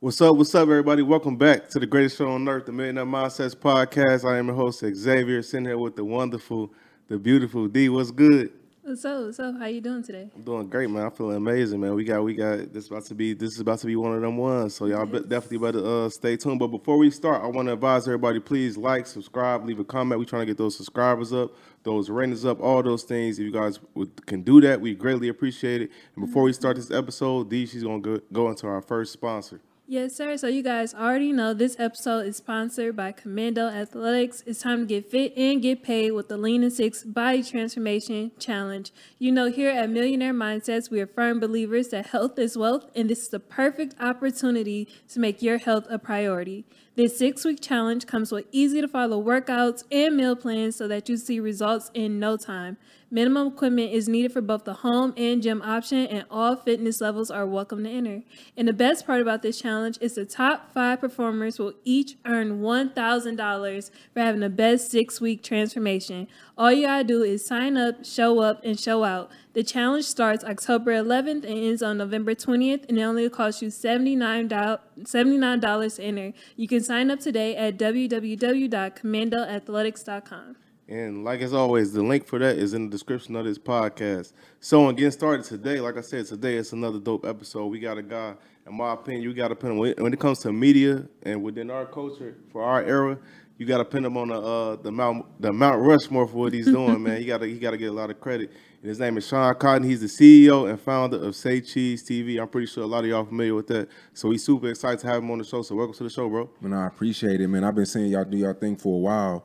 What's up? What's up, everybody? Welcome back to the greatest show on earth, the Millionaire Mindsets Podcast. I am your host Xavier, sitting here with the wonderful, the beautiful D. What's good? What's up? What's up? How you doing today? I'm doing great, man. I'm feeling amazing, man. We got, we got this about to be, this is about to be one of them ones. So y'all be- definitely better uh, stay tuned. But before we start, I want to advise everybody: please like, subscribe, leave a comment. We're trying to get those subscribers up, those ratings up, all those things. If you guys would, can do that, we greatly appreciate it. And before we start this episode, D, she's gonna go, go into our first sponsor. Yes, sir. So you guys already know this episode is sponsored by Commando Athletics. It's time to get fit and get paid with the Lean and Six Body Transformation Challenge. You know, here at Millionaire Mindsets, we are firm believers that health is wealth, and this is the perfect opportunity to make your health a priority. This six week challenge comes with easy to follow workouts and meal plans so that you see results in no time. Minimum equipment is needed for both the home and gym option, and all fitness levels are welcome to enter. And the best part about this challenge is the top five performers will each earn $1,000 for having the best six week transformation. All you gotta do is sign up, show up, and show out. The challenge starts October 11th and ends on November 20th, and it only costs you $79, $79 to enter. You can sign up today at www.commandoathletics.com. And like as always, the link for that is in the description of this podcast. So, in getting started today, like I said, today it's another dope episode. We got a guy, in my opinion, you got to pin him when it comes to media and within our culture for our era. You got to pin him on the uh, the Mount the Mount Rushmore for what he's doing, man. You got to he got to get a lot of credit. And his name is Sean Cotton. He's the CEO and founder of Say Cheese TV. I'm pretty sure a lot of y'all familiar with that. So we super excited to have him on the show. So welcome to the show, bro. Man, I appreciate it, man. I've been seeing y'all do y'all thing for a while,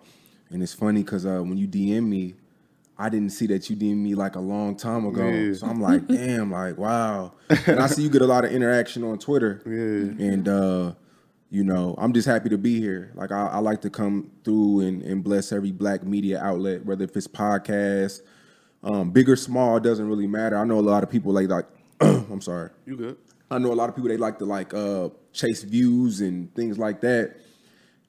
and it's funny because uh, when you DM me, I didn't see that you DM me like a long time ago. Yeah. So I'm like, damn, like wow. And I see you get a lot of interaction on Twitter. Yeah. And uh, you know, I'm just happy to be here. Like I, I like to come through and, and bless every black media outlet, whether if it's podcast, um, big or small, it doesn't really matter. I know a lot of people like like I'm sorry. You good? I know a lot of people they like to like uh chase views and things like that.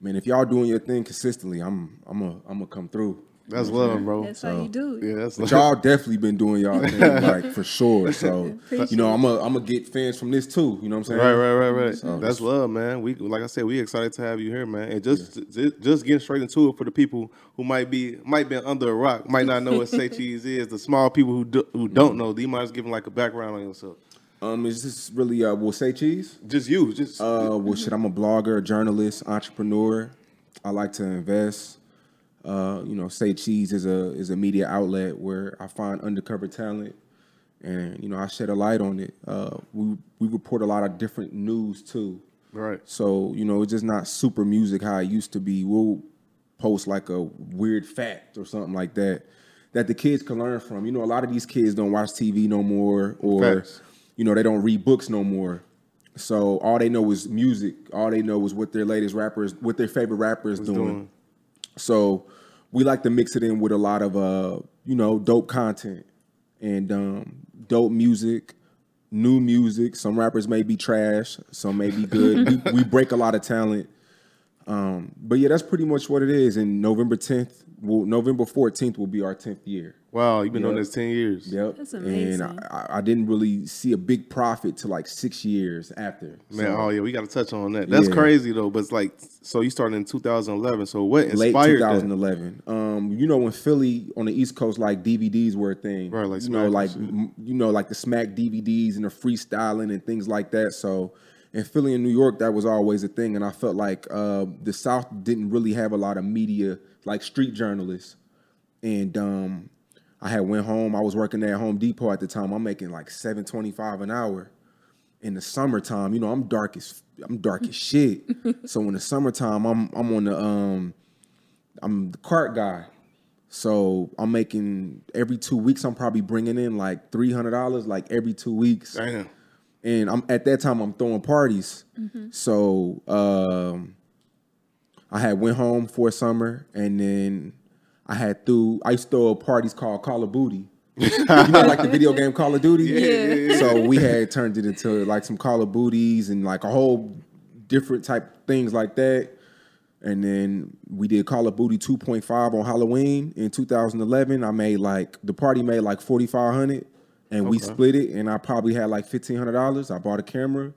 Man, if y'all doing your thing consistently, I'm I'm a I'm gonna come through. That's love, bro. That's how you do. it. Yeah, that's But love. y'all definitely been doing y'all thing like for sure. So you know, I'm a I'm gonna get fans from this too. You know what I'm saying? Right, right, right, right. So- That's love, man. We like I said, we excited to have you here, man. And just just, just getting straight into it for the people who might be might be under a rock, might not know what say cheese is. The small people who do, who don't know, do you mind just giving like a background on yourself? Um, is this really uh will say cheese? Just you, just Uh, well, shit, I'm a blogger, a journalist, entrepreneur. I like to invest. Uh, you know, Say Cheese is a is a media outlet where I find undercover talent, and you know, I shed a light on it. Uh, we we report a lot of different news too. right. So you know, it's just not super music how it used to be. We'll post like a weird fact or something like that that the kids can learn from. You know, a lot of these kids don't watch TV no more, or Facts. You know, they don't read books no more. So all they know is music. All they know is what their latest rappers, what their favorite rapper is doing. doing. So we like to mix it in with a lot of uh, you know, dope content and um, dope music, new music. Some rappers may be trash, some may be good. we, we break a lot of talent. Um, but yeah, that's pretty much what it is. And November 10th, will November 14th will be our 10th year. Wow, you've been doing this ten years. Yep. That's And amazing. I, I- I didn't really see a big profit to like six years after. Man, So, oh yeah, we got to touch on that. That's Yeah. crazy though. But it's like, so you started in 2011. So what inspired late inspired that? 2011. Um, you know when Philly on the East Coast like DVDs were a thing, Right, like you know, like and shit. m- you know, like the Smack DVDs and the freestyling and things like that. So in Philly and New York, that was always a thing, and I felt like uh, the South didn't really have a lot of media, like street journalists, and um, I had went home. I was working at Home Depot at the time. I'm making like seven twenty five an hour in the summertime, you know, I'm dark as I'm dark as shit. so in the summertime, I'm I'm on the um I'm the cart guy. So I'm making every two weeks. I'm probably bringing in like three hundred dollars, like every two weeks. Damn. And I'm at that time I'm throwing parties. So um, I had went home for summer, and then I had threw. I used to throw parties called Call of Booty. you know, like the video game Call of Duty. Yeah. So we had turned it into like some Call of Booties and like a whole different type things like that. And then we did Call of Booty 2.5 on Halloween in 2011. I made like the party made like 4500 and we split it and I probably had like $1500. I bought a camera.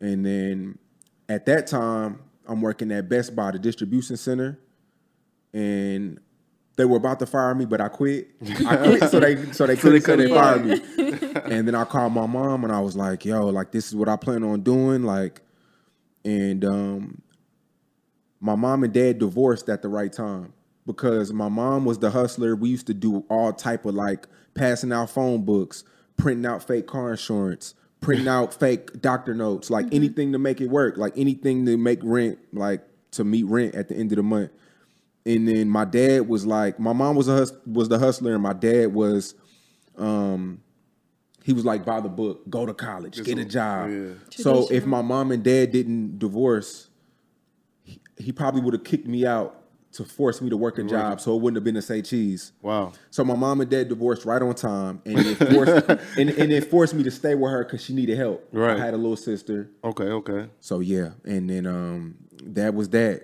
And then at that time, I'm working at Best Buy, the distribution center. And they were about to fire me, but I quit. I quit so they so they couldn't say they couldn't fired me. and then I called my mom and I was like, yo, like this is what I plan on doing. Like, and um my mom and dad divorced at the right time because my mom was the hustler. We used to do all type of like passing out phone books, printing out fake car insurance, printing out fake doctor notes, like anything to make it work, like anything to make rent, like to meet rent at the end of the month. And then my dad was like, my mom was a hus- was the hustler, and my dad was, um, he was like by the book, go to college, get a job. yeah. So if my mom and dad didn't divorce, he, he probably would have kicked me out to force me to work a job, so it wouldn't have been to say cheese. Wow. So my mom and dad divorced right on time, and it forced and, and it forced me to stay with her because she needed help. Right. I had a little sister, Okay. Okay. so yeah, and then um that was that.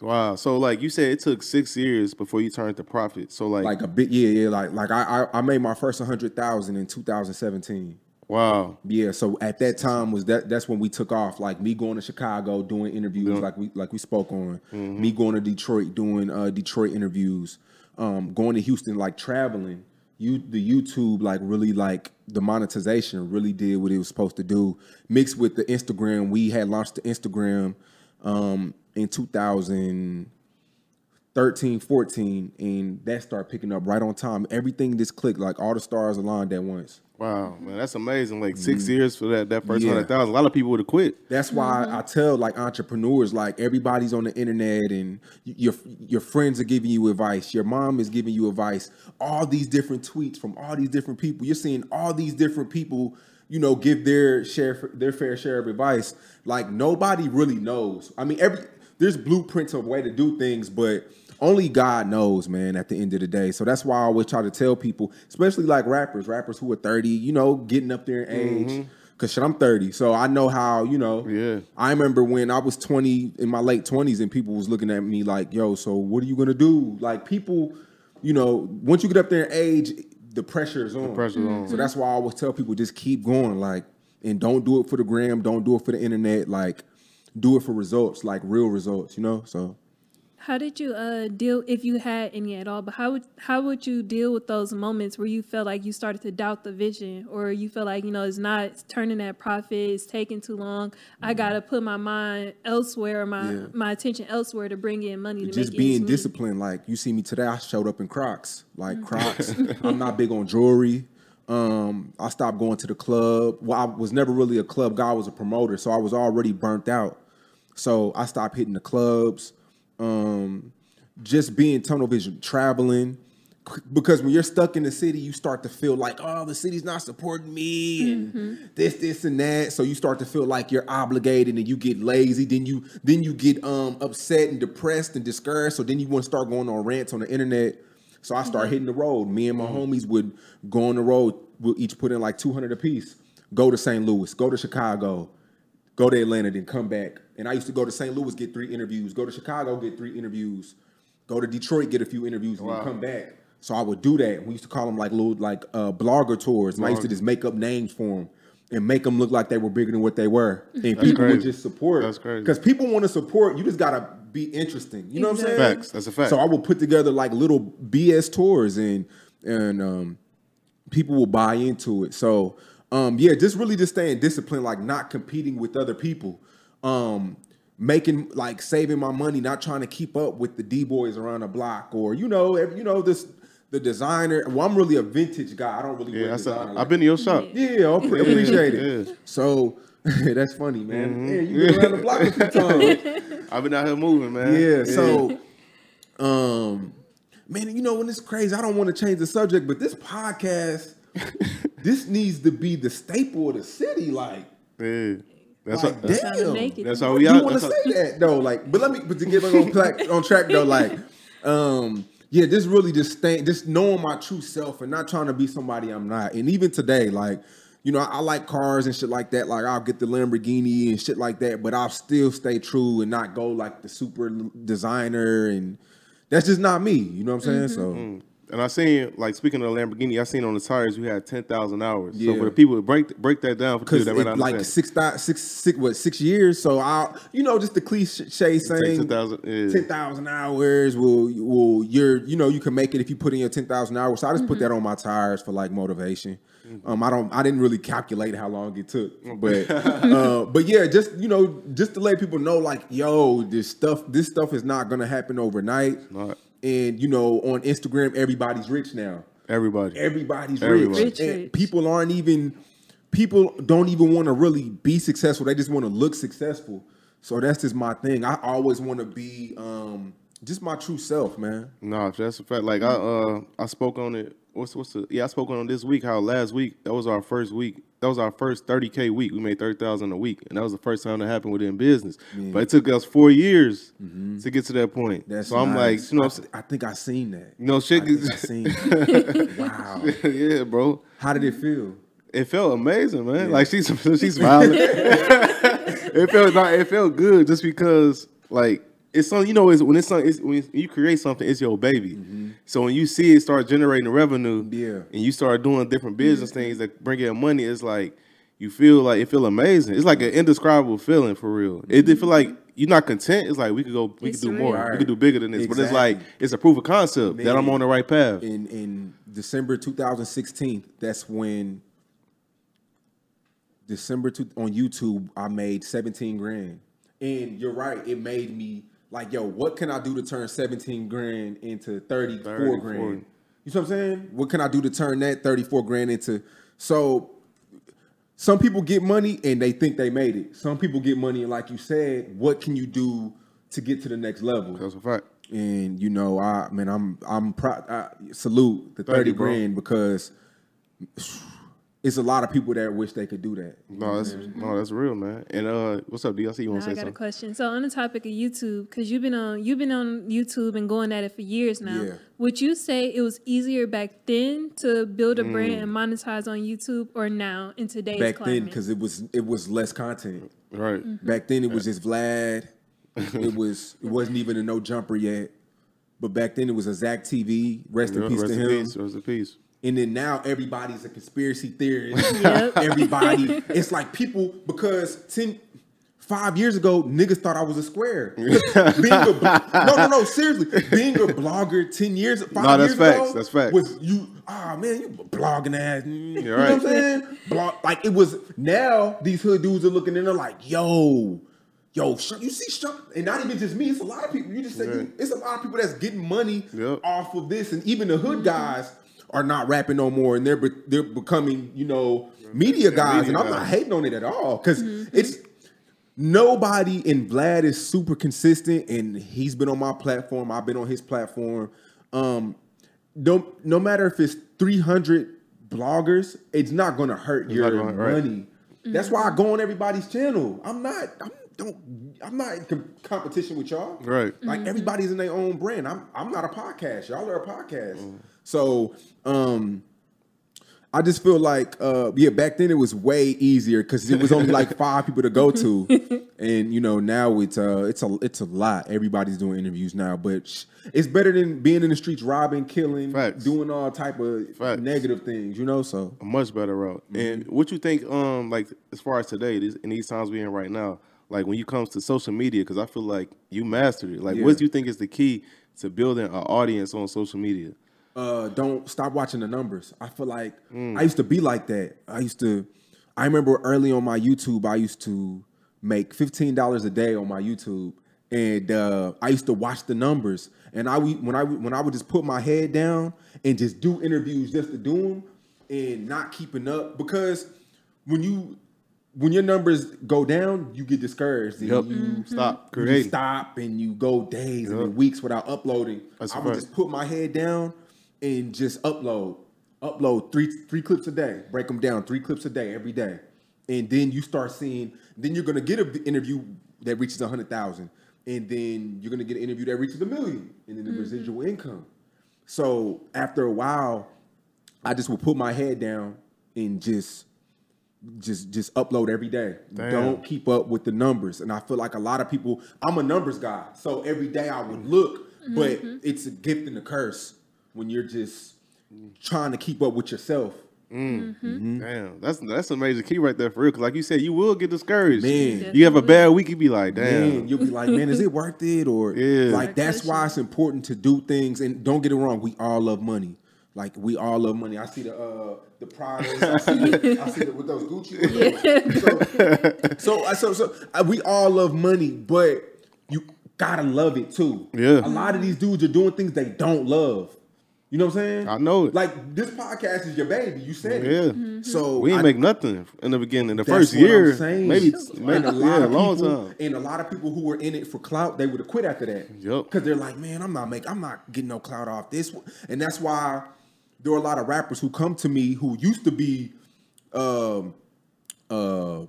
Wow. So like you said, it took six years before you turned to profit. So like, Like a bit, yeah, yeah. Like like I I, I made my first hundred thousand in 2017. wow. Yeah, so at that time was that that's when we took off. Like me going to Chicago doing interviews, like we like we spoke on. Me going to Detroit doing uh, Detroit interviews. Um, going to Houston, like traveling. You the YouTube like really like the monetization really did what it was supposed to do. Mixed with the Instagram, we had launched the Instagram um, in 2000. 13, 14, and that started picking up right on time. Everything just clicked, like all the stars aligned at once. Wow, man, that's amazing. Like 6 years for that that first Mm-hmm. Yeah. hundred thousand. A lot of people would have quit. That's why I tell like entrepreneurs, like everybody's on the internet and your your friends are giving you advice. Your mom is giving you advice. All these different tweets from all these different people. You're seeing all these different people, you know, give their share their fair share of advice. Like nobody really knows. I mean, every there's blueprints of way to do things, but only God knows, man, at the end of the day. So that's why I always try to tell people, especially like rappers, rappers who are 30, you know, getting up there in mm-hmm. age. Cause shit, I'm 30. So I know how, you know. Yeah. I remember when I was 20 in my late 20s and people was looking at me like, yo, so what are you gonna do? Like people, you know, once you get up there in age, the pressure is on. pressure's on. So that's why I always tell people just keep going, like, and don't do it for the gram, don't do it for the internet, like do it for results, like real results, you know? So How did you uh deal if you had any at all? But how would how would you deal with those moments where you felt like you started to doubt the vision, or you feel like you know it's not turning that profit, it's taking too long. I gotta put my mind elsewhere, or my Mm-hmm. Yeah. my attention elsewhere to bring in money to just being disciplined. Like you see me today, I showed up in Crocs. Like Crocs. I'm not big on jewelry. Um, I stopped going to the club. Well, I was never really a club guy. I was a promoter, so I was already burnt out. So I stopped hitting the clubs. Um, just being tunnel vision, traveling. Because when you're stuck in the city, you start to feel like, oh, the city's not supporting me, and this, this, and that. So you start to feel like you're obligated, and you get lazy. Then you, then you get um upset and depressed and discouraged. So then you want to start going on rants on the internet. So I started hitting the road. Me and my homies would go on the road. We'll each put in like 200 apiece. Go to St. Louis. Go to Chicago go to Atlanta, then come back. And I used to go to St. Louis, get three interviews, go to Chicago, get three interviews, go to Detroit, get a few interviews, and then come back. So I would do that. We used to call them like little like uh, blogger tours. And I used to just make up names for them and make them look like they were bigger than what they were. And people would just support. That's crazy. Because people want to support. You just gotta be interesting. You know what I'm saying? Facts. That's a fact. So I would put together like little BS tours and and um people will buy into it. So um yeah, just really just staying disciplined, like not competing with other people. Um making like saving my money, not trying to keep up with the D boys around the block or you know, every- you know, this the designer. Well, I'm really a vintage guy. I don't really Yeah, wear that's designer. a, like I've been to your shop. yeah, I pre- appreciate it. yeah. Mm-hmm. So that's funny, man. Yeah, you been around the block a few times. I've been out here moving, man. Yeah, so um man, you know when it's crazy, I don't want to change the subject, but this podcast this needs to be the staple of the city like yeah. That's like, what- that's- damn. make. That's how we are. want to say that though, like, but let me, but to get back on track, on track though, like, um, yeah, this really just staying, just knowing my true self and not trying to be somebody I'm not. And even today, like, you know, I, I like cars and shit like that. Like, I'll get the Lamborghini and shit like that, but I'll still stay true and not go like the super designer, and that's just not me. You know what I'm saying? So. And I seen like speaking of the Lamborghini, I seen on the tires you had ten thousand hours. Yeah. So for the people to break break that down for people Because that might not like understand. six, thou- six, six, what six years? So I, you know, just the cliche saying, 10,000, yeah. ten thousand hours will will you're you know you can make it if you put in your ten thousand hours. So I just put that on my tires for like motivation. Um, I don't, I didn't really calculate how long it took, but uh, but yeah, just you know, just to let people know, like, yo, this stuff, this stuff is not gonna happen overnight. Not. And you know, on Instagram, everybody's rich now Everybody. everybody's Everybody. rich. Rich, And rich. people aren't even people don't even want to really be successful. They just want to look successful. So that's just my thing. I always want to be um just my true self, man. No, that's a fact. Like I uh I spoke on it. What's what's the yeah, I spoke on it this week how last week, that was our first week. That was our first 30K week. We made thirty thousand a week. And that was the first time that happened within business. But it took us four years mm-hmm. to get to that point. That's so I'm like, you know I, I'm think I seen that. You know, shit I I seen. wow. yeah, bro. How did it feel? It felt amazing, man. Like she's she's smiling. it felt not. It felt good just because like it's something you know. It's when it's something. It's, when you create something, it's your baby. Mm-hmm. So when you see it start generating revenue, Yeah. and you start doing different business things that bring in money, it's like you feel like it feel amazing. It's like an indescribable feeling for real. It, it feel mm-hmm. like you're not content. It's like we could go, we It's could do surreal. more. We could do bigger than this. But it's like it's a proof of concept that I'm on the right path. In in December 2016, that's when December two, on YouTube, I made 17 grand. And you're right, it made me like, yo, what can I do to turn 17 grand into 34 34. grand? You know what I'm saying? What can I do to turn that 34 grand into so some people get money and they think they made it. Some people get money and like you said, what can you do to get to the next level? That's a fact. and you know, I man, I'm I'm proud. I salute the 30, thirty bro. grand because it's a lot of people that wish they could do that. No, that's no, that's real, man. And uh, what's up, D? I see you want Now to I say I got a question. So on the topic of YouTube, because you've been on you've been on YouTube and going at it for years now. Yeah. Would you say it was easier back then to build a brand Mm. and monetize on YouTube, or now in today's Back climate? then, because it was it was less content. Right. Mm-hmm. Back then, it was just Vlad. it was it wasn't even a no jumper yet. But back then, it was a Zack TV. Rest in peace rest to in him. peace. Rest in peace. And then now everybody's a conspiracy theorist. Yep. Everybody, it's like people because ten, five years ago, niggas thought I was a square. being a, no, no, no, seriously, being a blogger ten years, five No, that's years facts, ago, that's facts. Was you? Ah, man, you blogging ass. You know right. what I'm saying? Blog, like it was. Now these hood dudes are looking and they're like, yo. Yo, you see and not even just me. It's a lot of people. You just said Yeah. it's a lot of people that's getting money Yep. off of this, and even the hood guys are not rapping no more, and they're be- they're becoming you know media guys, media and I'm guys. not hating on it at all because mm-hmm. it's nobody. And Vlad is super consistent, and he's been on my platform. I've been on his platform. Um, no, no matter if it's 300 bloggers, it's not gonna hurt your gonna- right. money. That's why I mm-hmm. go on everybody's channel. I'm not. I'm don't. I'm not in com- competition with y'all. Right. Like mm-hmm. everybody's in their own brand. I'm I'm not a podcast. Y'all are a podcast. Mm. So um I just feel like uh yeah, back then it was way easier because it was only like five people to go to. And you know, now it's uh it's a it's a lot. Everybody's doing interviews now, but sh- it's better than being in the streets robbing, killing, Facts. doing all type of Facts. negative things, you know? So a much better route. And what you think, um, like as far as today, this, in these times we're in right now, like when you comes to social media, because I feel like you mastered it. Like, Yeah. what do you think is the key to building an audience on social media? Uh, don't stop watching the numbers. I feel like Mm. I used to be like that. I used to. I remember early on my YouTube, I used to make fifteen dollars a day on my YouTube, and uh, I used to watch the numbers. And I would- when I when I would just put my head down and just do interviews just to do them, and not keeping up because when you when your numbers go down, you get discouraged. And Yep. you Stop you stop and you go days and Yep. then weeks without uploading. That's I a would fact. just put my head down and just upload, upload three three clips a day, break them down, three clips a day every day, and then you start seeing. Then you're gonna get an interview that reaches a hundred thousand, and then you're gonna get an interview that reaches a million, and then the mm-hmm. residual income. So after a while, I just will put my head down and just just just upload every day. Damn. Don't keep up with the numbers. And I feel like a lot of people, I'm a numbers guy. So every day I would look, but mm-hmm. it's a gift and a curse when you're just trying to keep up with yourself. Damn, that's that's a major key right there for real. Cause like you said, you will get discouraged. Man. you have a bad week, you be like, damn. Man, you'll be like, man, is it worth it? Or Yeah. like that's why it's important to do things. And don't get it wrong, we all love money. Like we all love money. I see the uh the Pradas, I see, the, I see the, with those Gucci. With those. So, so so so uh, we all love money, but you gotta love it too. Yeah. A lot of these dudes are doing things they don't love. You know what I'm saying? I know it. Like this podcast is your baby. You said Yeah. it. So We ain't I- make nothing in the beginning. The first year, maybe, and maybe a lot yeah, a of long people, time. and a lot of people who were in it for clout, they would have quit after that. Yup. Because they're like, man, I'm not making, I'm not getting no clout off this, and that's why there are a lot of rappers who come to me who used to be, um, uh,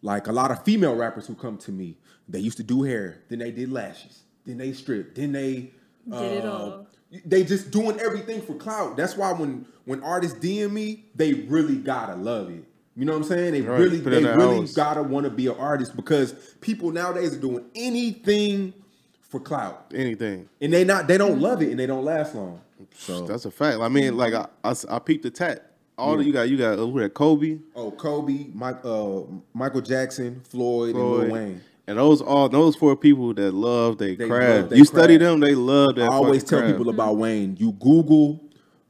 like a lot of female rappers who come to me. They used to do hair, then they did lashes, then they stripped, then they Did it uh, all. They just doing everything for clout. That's why when when artists DM me, they really gotta love it. You know what I'm saying? They Right, really they really hours. gotta want to be an artist because people nowadays are doing anything for clout, Anything. and they not they don't love it and they don't last long. So That's a fact. I mean, like I, I, I peeped the tat. All the, you got, you got who that Kobe, oh, Kobe, Mike, uh, Michael Jackson, Floyd, Floyd, and Lil Wayne. And those all those four people that love their They craft. love their you study craft. them, they love that. I always fucking tell craft. people about Wayne. You Google,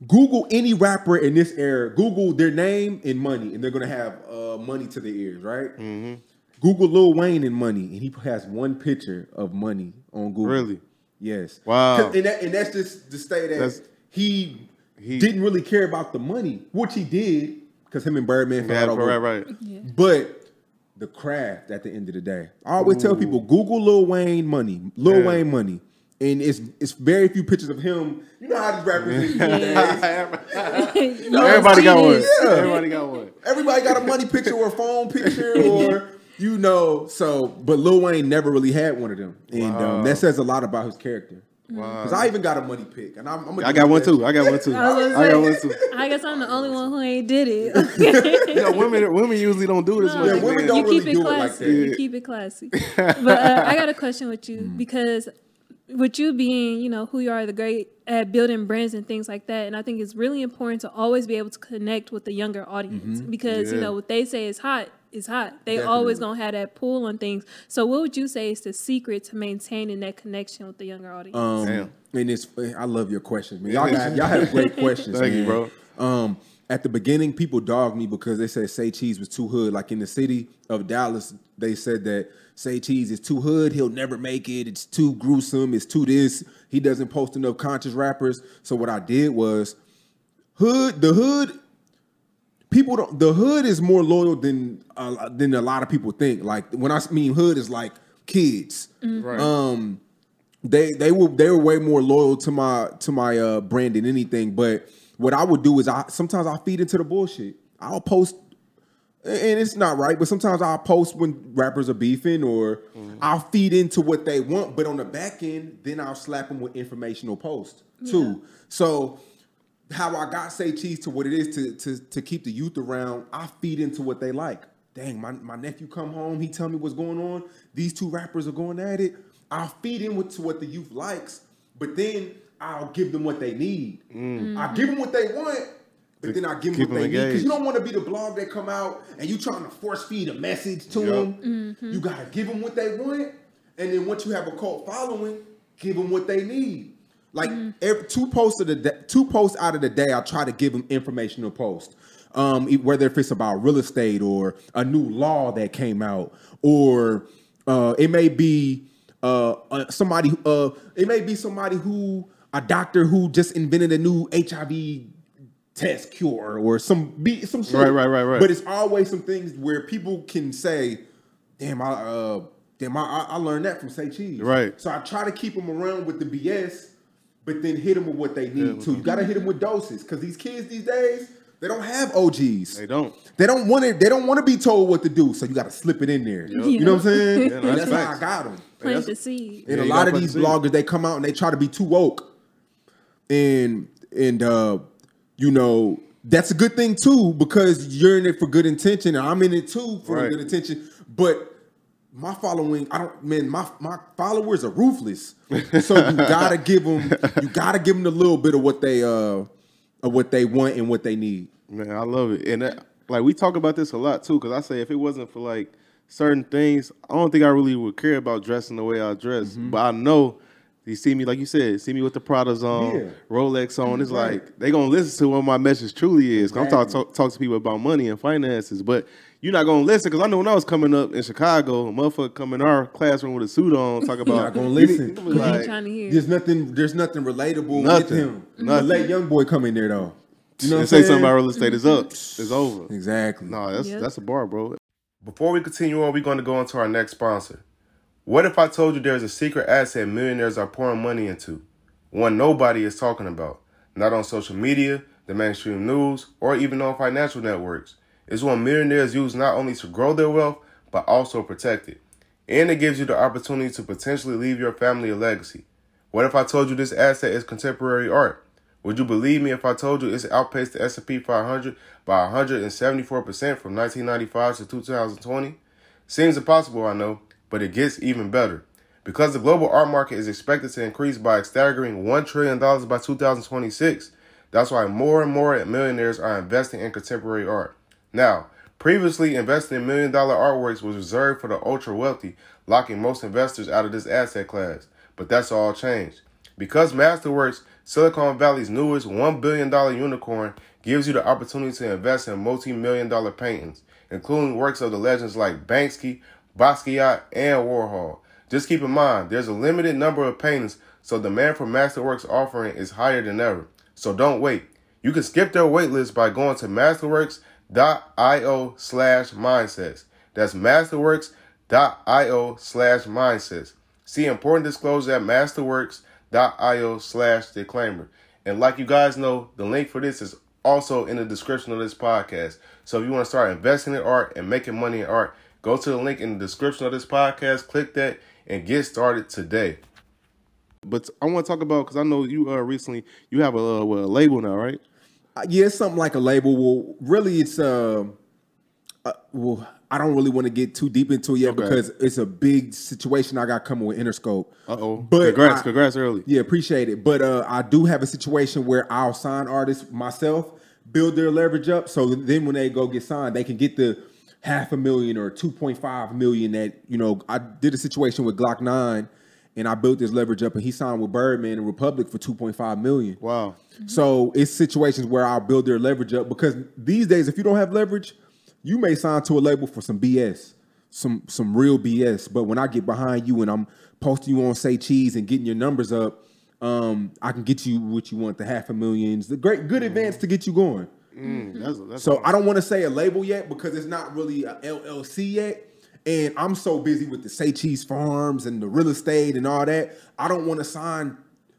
Google any rapper in this era. Google their name and money, and they're gonna have uh, money to their ears, right? Mm-hmm. Google Lil Wayne and money, and he has one picture of money on Google. Really? Yes. Wow. 'Cause- And, that, and that's just to say that That's- he, he- didn't really care about the money, which he did, because him and Birdman Yeah, fell out right, over- right. but the craft at the end of the day. I always tell people Google Lil Wayne money, Lil Yeah. Wayne money. And it's it's very few pictures of him. You know how these rappers is these days. You don't Everybody got one. Yeah. Everybody got one. Everybody got a money picture or a phone picture or you know. So, but Lil Wayne never really had one of them, and Wow. um, that says a lot about his character. Wow. Because I even got a money pick, and I'm, I'm gonna I got one too. I got one too. I was I got one too. I guess I'm the only one who ain't did it. You know, women women usually don't do this No, much. Yeah, women don't you really keep it do it like classy. that. You keep it classy. but uh, I got a question with you Mm. because with you being, you know, who you are, the great at building brands and things like that, and I think it's really important to always be able to connect with the younger audience because you know what they say is hot is hot. They always gonna have that pull on things. So, what would you say is the secret to maintaining that connection with the younger audience? Um, Damn. And it's I love your questions, man. Y'all got y'all have great questions. Thank you, man. Um, at the beginning, people dogged me because they said Say Cheese was too hood. Like in the city of Dallas, they said that Say Cheese is too hood. He'll never make it. It's too gruesome. It's too this. He doesn't post enough conscious rappers. So what I did was hood. The hood. People don't. The hood is more loyal than uh, than a lot of people think. Like when I mean hood is like kids. Right. um they they were they were way more loyal to my to my uh brand than anything. But what i would do is i sometimes i feed into the bullshit. I'll post and it's not right but sometimes i'll post when rappers are beefing or i'll feed into what they want. But on the back end then i'll slap them with informational posts too. So how I got say cheese to what it is to to to keep the youth around, I feed into what they like. Dang, my, my nephew come home, he tell me what's going on. These two rappers are going at it. I'll feed in with to what the youth likes, but then I'll give them what they need. I give them what they want, but then I give them what they need. Because you don't want to be the blog that come out and you trying to force feed a message to Yup. them. You gotta give them what they want, and then once you have a cult following, give them what they need. Like every, two posts of the day, two posts out of the day, I try to give them informational posts. Um, whether if it's about real estate or a new law that came out, or uh, it may be uh, uh, somebody. Uh, it may be somebody who a doctor who just invented a new HIV test cure or some be some shit. Right, right, right, right. But it's always some things where people can say, "Damn, I uh, damn, I, I I learned that from Say Cheese." Right. So I try to keep them around with the BS, but then hit them with what they need with too. You gotta hit them with doses because these kids these days They don't have OGs. They don't. They don't want it. They don't want to be told what to do. So you got to slip it in there. You know what I'm saying? Yeah, no, that's that's how I got them. Plant that's- the seed. And Yeah, a lot of these the bloggers, they come out and they try to be too woke. And and uh, you know, that's a good thing too, because you're in it for good intention, and I'm in it too for Right. good intention. But my following, I don't man, my my followers are ruthless. So you gotta give them, you gotta give them a little bit of what they uh of what they want and what they need. Man, I love it, and that, like we talk about this a lot too. Because I say if it wasn't for like certain things, I don't think I really would care about dressing the way I dress. Mm-hmm. But I know you see me, like you said, see me with the Pradas on, Yeah. Rolex on. It's Right. like they gonna listen to what my message truly is. 'Cause I'm talking Exactly. talk, talk to people about money and finances, but. You're not gonna listen because I know when I was coming up in Chicago, a motherfucker come in our classroom with a suit on, talk about. not gonna listen. need- you You like, trying to hear. There's nothing, there's nothing relatable Nothing. with him. Nothing. Let young boy come in there though. You know what and I'm say saying? something about real estate is up, it's over. Exactly. No, that's Yep. that's a bar, bro. Before we continue on, we're going to go into our next sponsor. What if I told you there's a secret asset millionaires are pouring money into? One nobody is talking about. Not on social media, the mainstream news, or even on financial networks. It's one millionaires use not only to grow their wealth, but also protect it. And it gives you the opportunity to potentially leave your family a legacy. What if I told you this asset is contemporary art? Would you believe me if I told you it's outpaced the S&P 500 by 174% from 1995 to 2020? Seems impossible, I know, but it gets even better. Because the global art market is expected to increase by a staggering $1 trillion by 2026, that's why more and more millionaires are investing in contemporary art. Now, previously investing in million dollar artworks was reserved for the ultra wealthy, locking most investors out of this asset class. But that's all changed. Because Masterworks, Silicon Valley's newest $1 billion unicorn, gives you the opportunity to invest in multi million dollar paintings, including works of the legends like Banksy, Basquiat, and Warhol. Just keep in mind, there's a limited number of paintings, so demand for Masterworks offering is higher than ever. So don't wait. You can skip their waitlist by going to masterworks.io slash mindsets. That's masterworks.io slash mindsets. See important disclosure at masterworks.io slash disclaimer. And like you guys know, the link for this is also in the description of this podcast. So if you want to start investing in art and making money in art, go to the link in the description of this podcast, click that, and get started today. But I want to talk about because I know you uh, recently you have a, uh, a label now, right? Uh, yeah, it's something like a label. Well, really, it's uh, uh well, I don't really want to get too deep into it yet Okay. because it's a big situation I got coming with Interscope. Uh oh. But Congrats, I- congrats early. Yeah, appreciate it. But uh, I do have a situation where I'll sign artists myself, build their leverage up, so then when they go get signed, they can get the half a million or two point five million. That you know, I did a situation with Glokk Nine, and I built this leverage up, and he signed with Birdman and Republic for two point five million. Wow. So it's situations where I'll build their leverage up because these days, if you don't have leverage, you may sign to a label for some BS, some some real BS. But when I get behind you and I'm posting you on Say Cheese and getting your numbers up, um, I can get you what you want, the half a millions, the great good advance to get you going. Mm, that's, that's So I don't want to say a label yet because it's not really a LLC yet. And I'm so busy with the Say Cheese Farms and the real estate and all that. I don't want to sign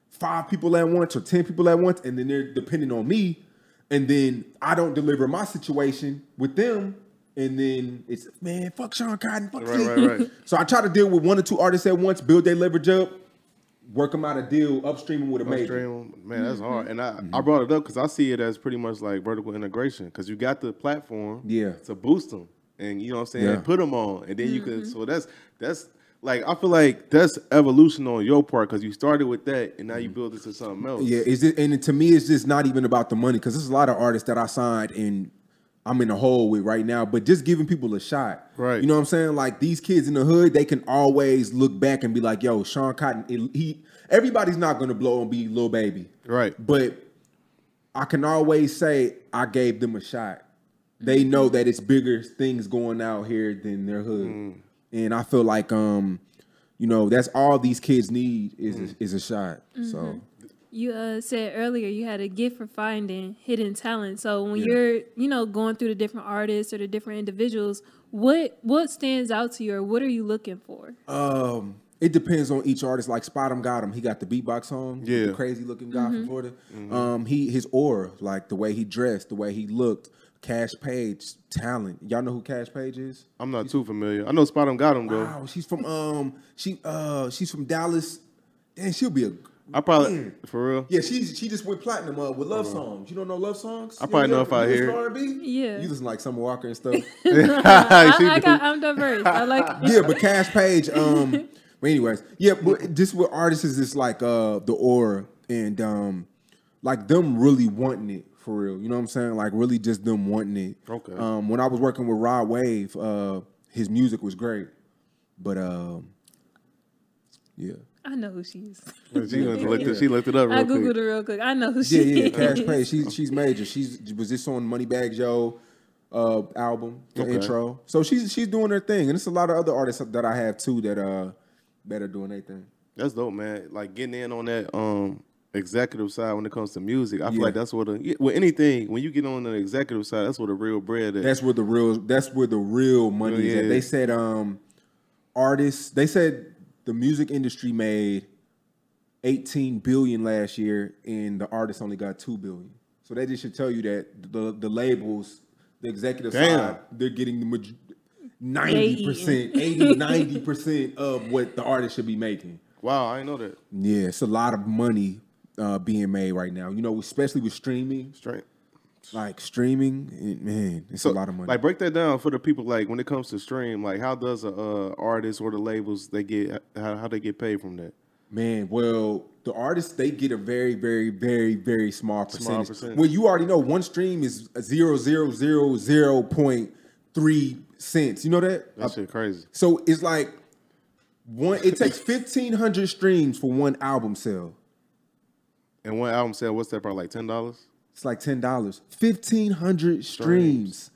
five people at once or 10 people at once. And then they're depending on me. And then I don't deliver my situation with them. And then it's, man, fuck Sean Cotton. Fuck Right, right, right. So I try to deal with one or two artists at once, build their leverage up, work them out a deal, upstream them with a major. Upstream, man, that's hard. And I, Mm-hmm. I brought it up because I see it as pretty much like vertical integration because you got the platform Yeah. to boost them and you know what I'm saying, Yeah. put them on, and then you could. So that's that's like I feel like that's evolution on your part because you started with that and now you build it to something else. Mm-hmm. Yeah, is it and to me it's just not even about the money because there's a lot of artists that I signed and I'm in a hole with right now, but just giving people a shot. Right. You know what I'm saying? Like these kids in the hood, they can always look back and be like, yo, Sean Cotton, it- he everybody's not gonna blow and be Lil Baby. Right. But I can always say I gave them a shot. They know that it's bigger things going out here than their hood. Mm. And I feel like um, you know, that's all these kids need is a, is a shot. So You uh, said earlier you had a gift for finding hidden talent. So when you're, you know, going through the different artists or the different individuals, what what stands out to you, or what are you looking for? Um, It depends on each artist. Like SpotemGottem. He got the beatbox song. Yeah. the crazy looking guy from Florida. Mm-hmm. Um, he his aura, like the way he dressed, the way he looked. Kaash Paige, talent. Y'all know who Kaash Paige is? I'm not too familiar. I know SpotemGottem though. Wow, she's from um, she uh, she's from Dallas. Damn, she'll be a. I probably Man. for real. Yeah, she she just went platinum uh, with love songs. You don't know love songs? I probably know if I hear. R&B? Yeah. You listen like Summer Walker and stuff. I, She I do. got, I'm diverse. I like. yeah, but Kaash Paige. Um, but anyways, yeah, but just with artists is just like uh the aura and um like them really wanting it for real. You know what I'm saying? Like really just them wanting it. Okay. Um, when I was working with Rod Wave, uh, his music was great, but um, yeah. I know who she is. She went to look it, she looked it up real I quick. googled it real quick. I know who Yeah, she yeah, is. Kaash Paige. She's she's major. She's was this on Moneybagg Yo uh album, the Okay. intro. So she's she's doing her thing. And it's a lot of other artists that I have too that uh that are doing their thing. That's dope, man. Like getting in on that um executive side when it comes to music. I feel Yeah. like that's what a, with anything when you get on the executive side, that's where the real bread is. That's where the real that's where the real money is Yeah. at. They said um artists they said the music industry made 18 billion last year and the artists only got 2 billion. So that just should tell you that the the labels, the executive Damn. side, they're getting the maj- 90%, 80, 90% of what the artist should be making. wow, I didn't know that. Yeah, it's a lot of money uh, being made right now. You know, especially with streaming, Straight. like streaming, it- man, it's a lot of money. Like break that down for the people. Like when it comes to stream, like how does a uh, artist or the labels they get how, how they get paid from that? Man, well, the artists they get a very, very, very, very small percentage. percentage. Well, you already know one stream is zero zero zero zero point three cents. You know that? That shit crazy. So it's like one. It takes fifteen hundred streams for one album sale. And one album sale, what's that? Probably like ten dollars. It's like ten dollars. Fifteen hundred streams.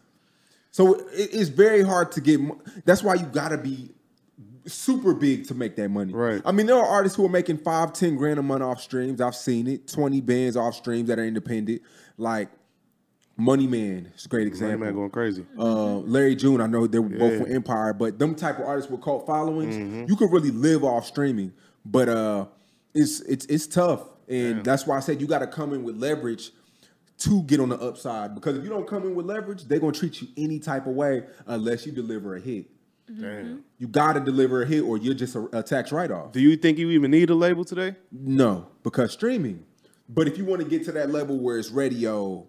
So it, it's very hard to get. mo- That's why you gotta be super big to make that money. Right. I mean, there are artists who are making five, ten grand a month off streams. I've seen it. Twenty bands off streams that are independent. Like Money Man is a great example. man, going crazy. uh, Larry June, I know they're both Yeah. Mm-hmm. from Empire, but them type of artists with cult followings, you could really live off streaming. But uh, it's it's it's tough, and that's why I said you got to come in with leverage to get on the upside. Because if you don't come in with leverage, they're gonna treat you any type of way unless you deliver a hit. Damn. You got to deliver a hit, or you're just a, a tax write off. Do you think you even need a label today? No, because streaming. But if you want to get to that level where it's radio,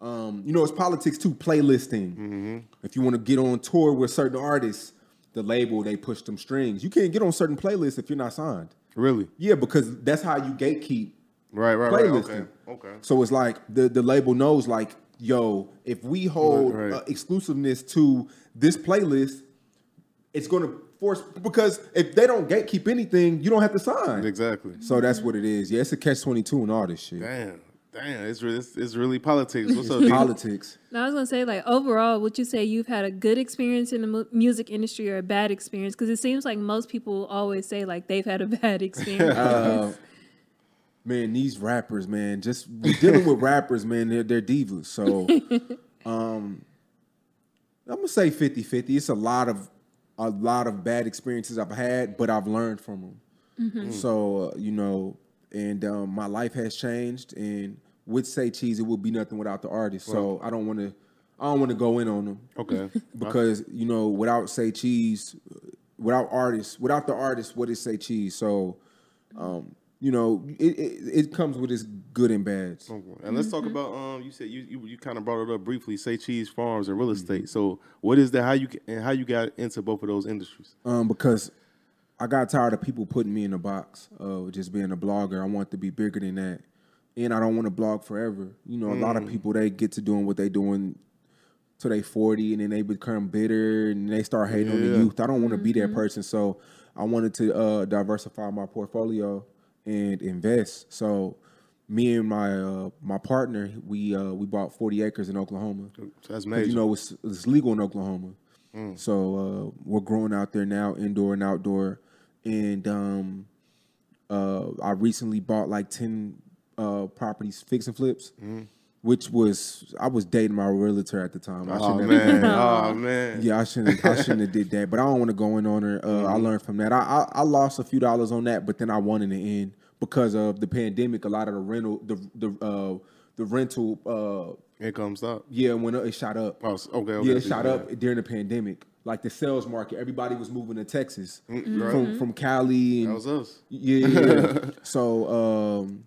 um, you know, it's politics too, playlisting. If you want to get on tour with certain artists, the label they push them strings. You can't get on certain playlists if you're not signed. Really? Yeah, because that's how you gatekeep. Right, right, right. Okay. Okay. So it's like the the label knows, like, yo, if we hold Right, right. Uh, exclusiveness to this playlist, it's going to force because if they don't gatekeep anything, you don't have to sign. Exactly. So that's what it is. Yeah, it's a catch twenty two and all this shit. Damn. Damn. It's really it's, it's really politics. What's up, politics. Now, I was gonna say, like overall, would you say you've had a good experience in the mu- music industry or a bad experience? Because it seems like most people always say like they've had a bad experience. Uh, man, these rappers, man, just dealing with rappers, man, they're, they're divas. So, um, I'm gonna say 50-50. It's a lot of a lot of bad experiences I've had, but I've learned from them. So, uh, you know, and um, my life has changed. And with Say Cheese, it would be nothing without the artist. So I don't want to, I don't want to go in on them. Okay. because you know without say cheese without artists without the artist what is say cheese so um you know it, it, it comes with its good and bads And let's talk about um. You said you you, you kind of brought it up briefly. Say cheese farms and real Mm-hmm. estate. So what is that? How you and how you got into both of those industries? um because i got tired of people putting me in a box of just being a blogger i want to be bigger than that and i don't want to blog forever you know a lot of people they get to doing what they doing till they 40 and then they become bitter and they start hating on the youth. I don't want to be that person. So I wanted to uh, diversify my portfolio and invest. So me and my uh, my partner, we uh, we bought 40 acres in Oklahoma. So that's major. You know, it's, it's legal in Oklahoma. So uh, we're growing out there now, indoor and outdoor. And um, uh, I recently bought like 10 uh, properties, fix and flips. Which was I was dating my realtor at the time. I Oh man, oh man. Yeah, I shouldn't. I shouldn't have did that. But I don't want to go in on her. Uh, I learned from that. I, I I lost a few dollars on that, but then I won in the end because of the pandemic. A lot of the rental, the the uh, the rental, uh, Income stop. yeah, up. It shot up. Oh, okay, okay. Yeah, it shot up during the pandemic. Like the sales market, everybody was moving to Texas Mm, right. from from Cali and That was us. yeah, yeah. yeah. so um,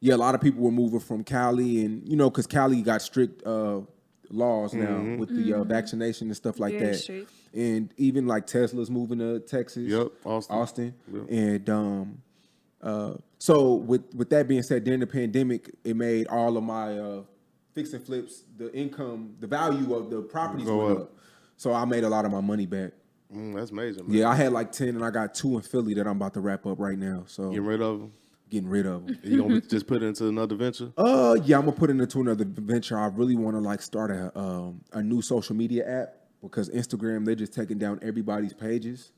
yeah, a lot of people were moving from Cali, and you know, because Cali got strict uh, laws now Mm-hmm. with the uh, vaccination and stuff like Very that. strict. And even like Tesla's moving to Texas, Yep, Austin. Austin, Yep. and um, uh, so with with that being said, during the pandemic, it made all of my uh, fix and flips, the income, the value of the properties Go went up. up. So I made a lot of my money back. Mm, that's amazing. Man. Yeah, I had like ten, and I got two in Philly that I'm about to wrap up right now. So get rid of them. Getting rid of them. You gonna just put it into another venture? Uh, yeah, I'm gonna put it into another venture. I really want to like start a um, a new social media app because Instagram they're just taking down everybody's pages,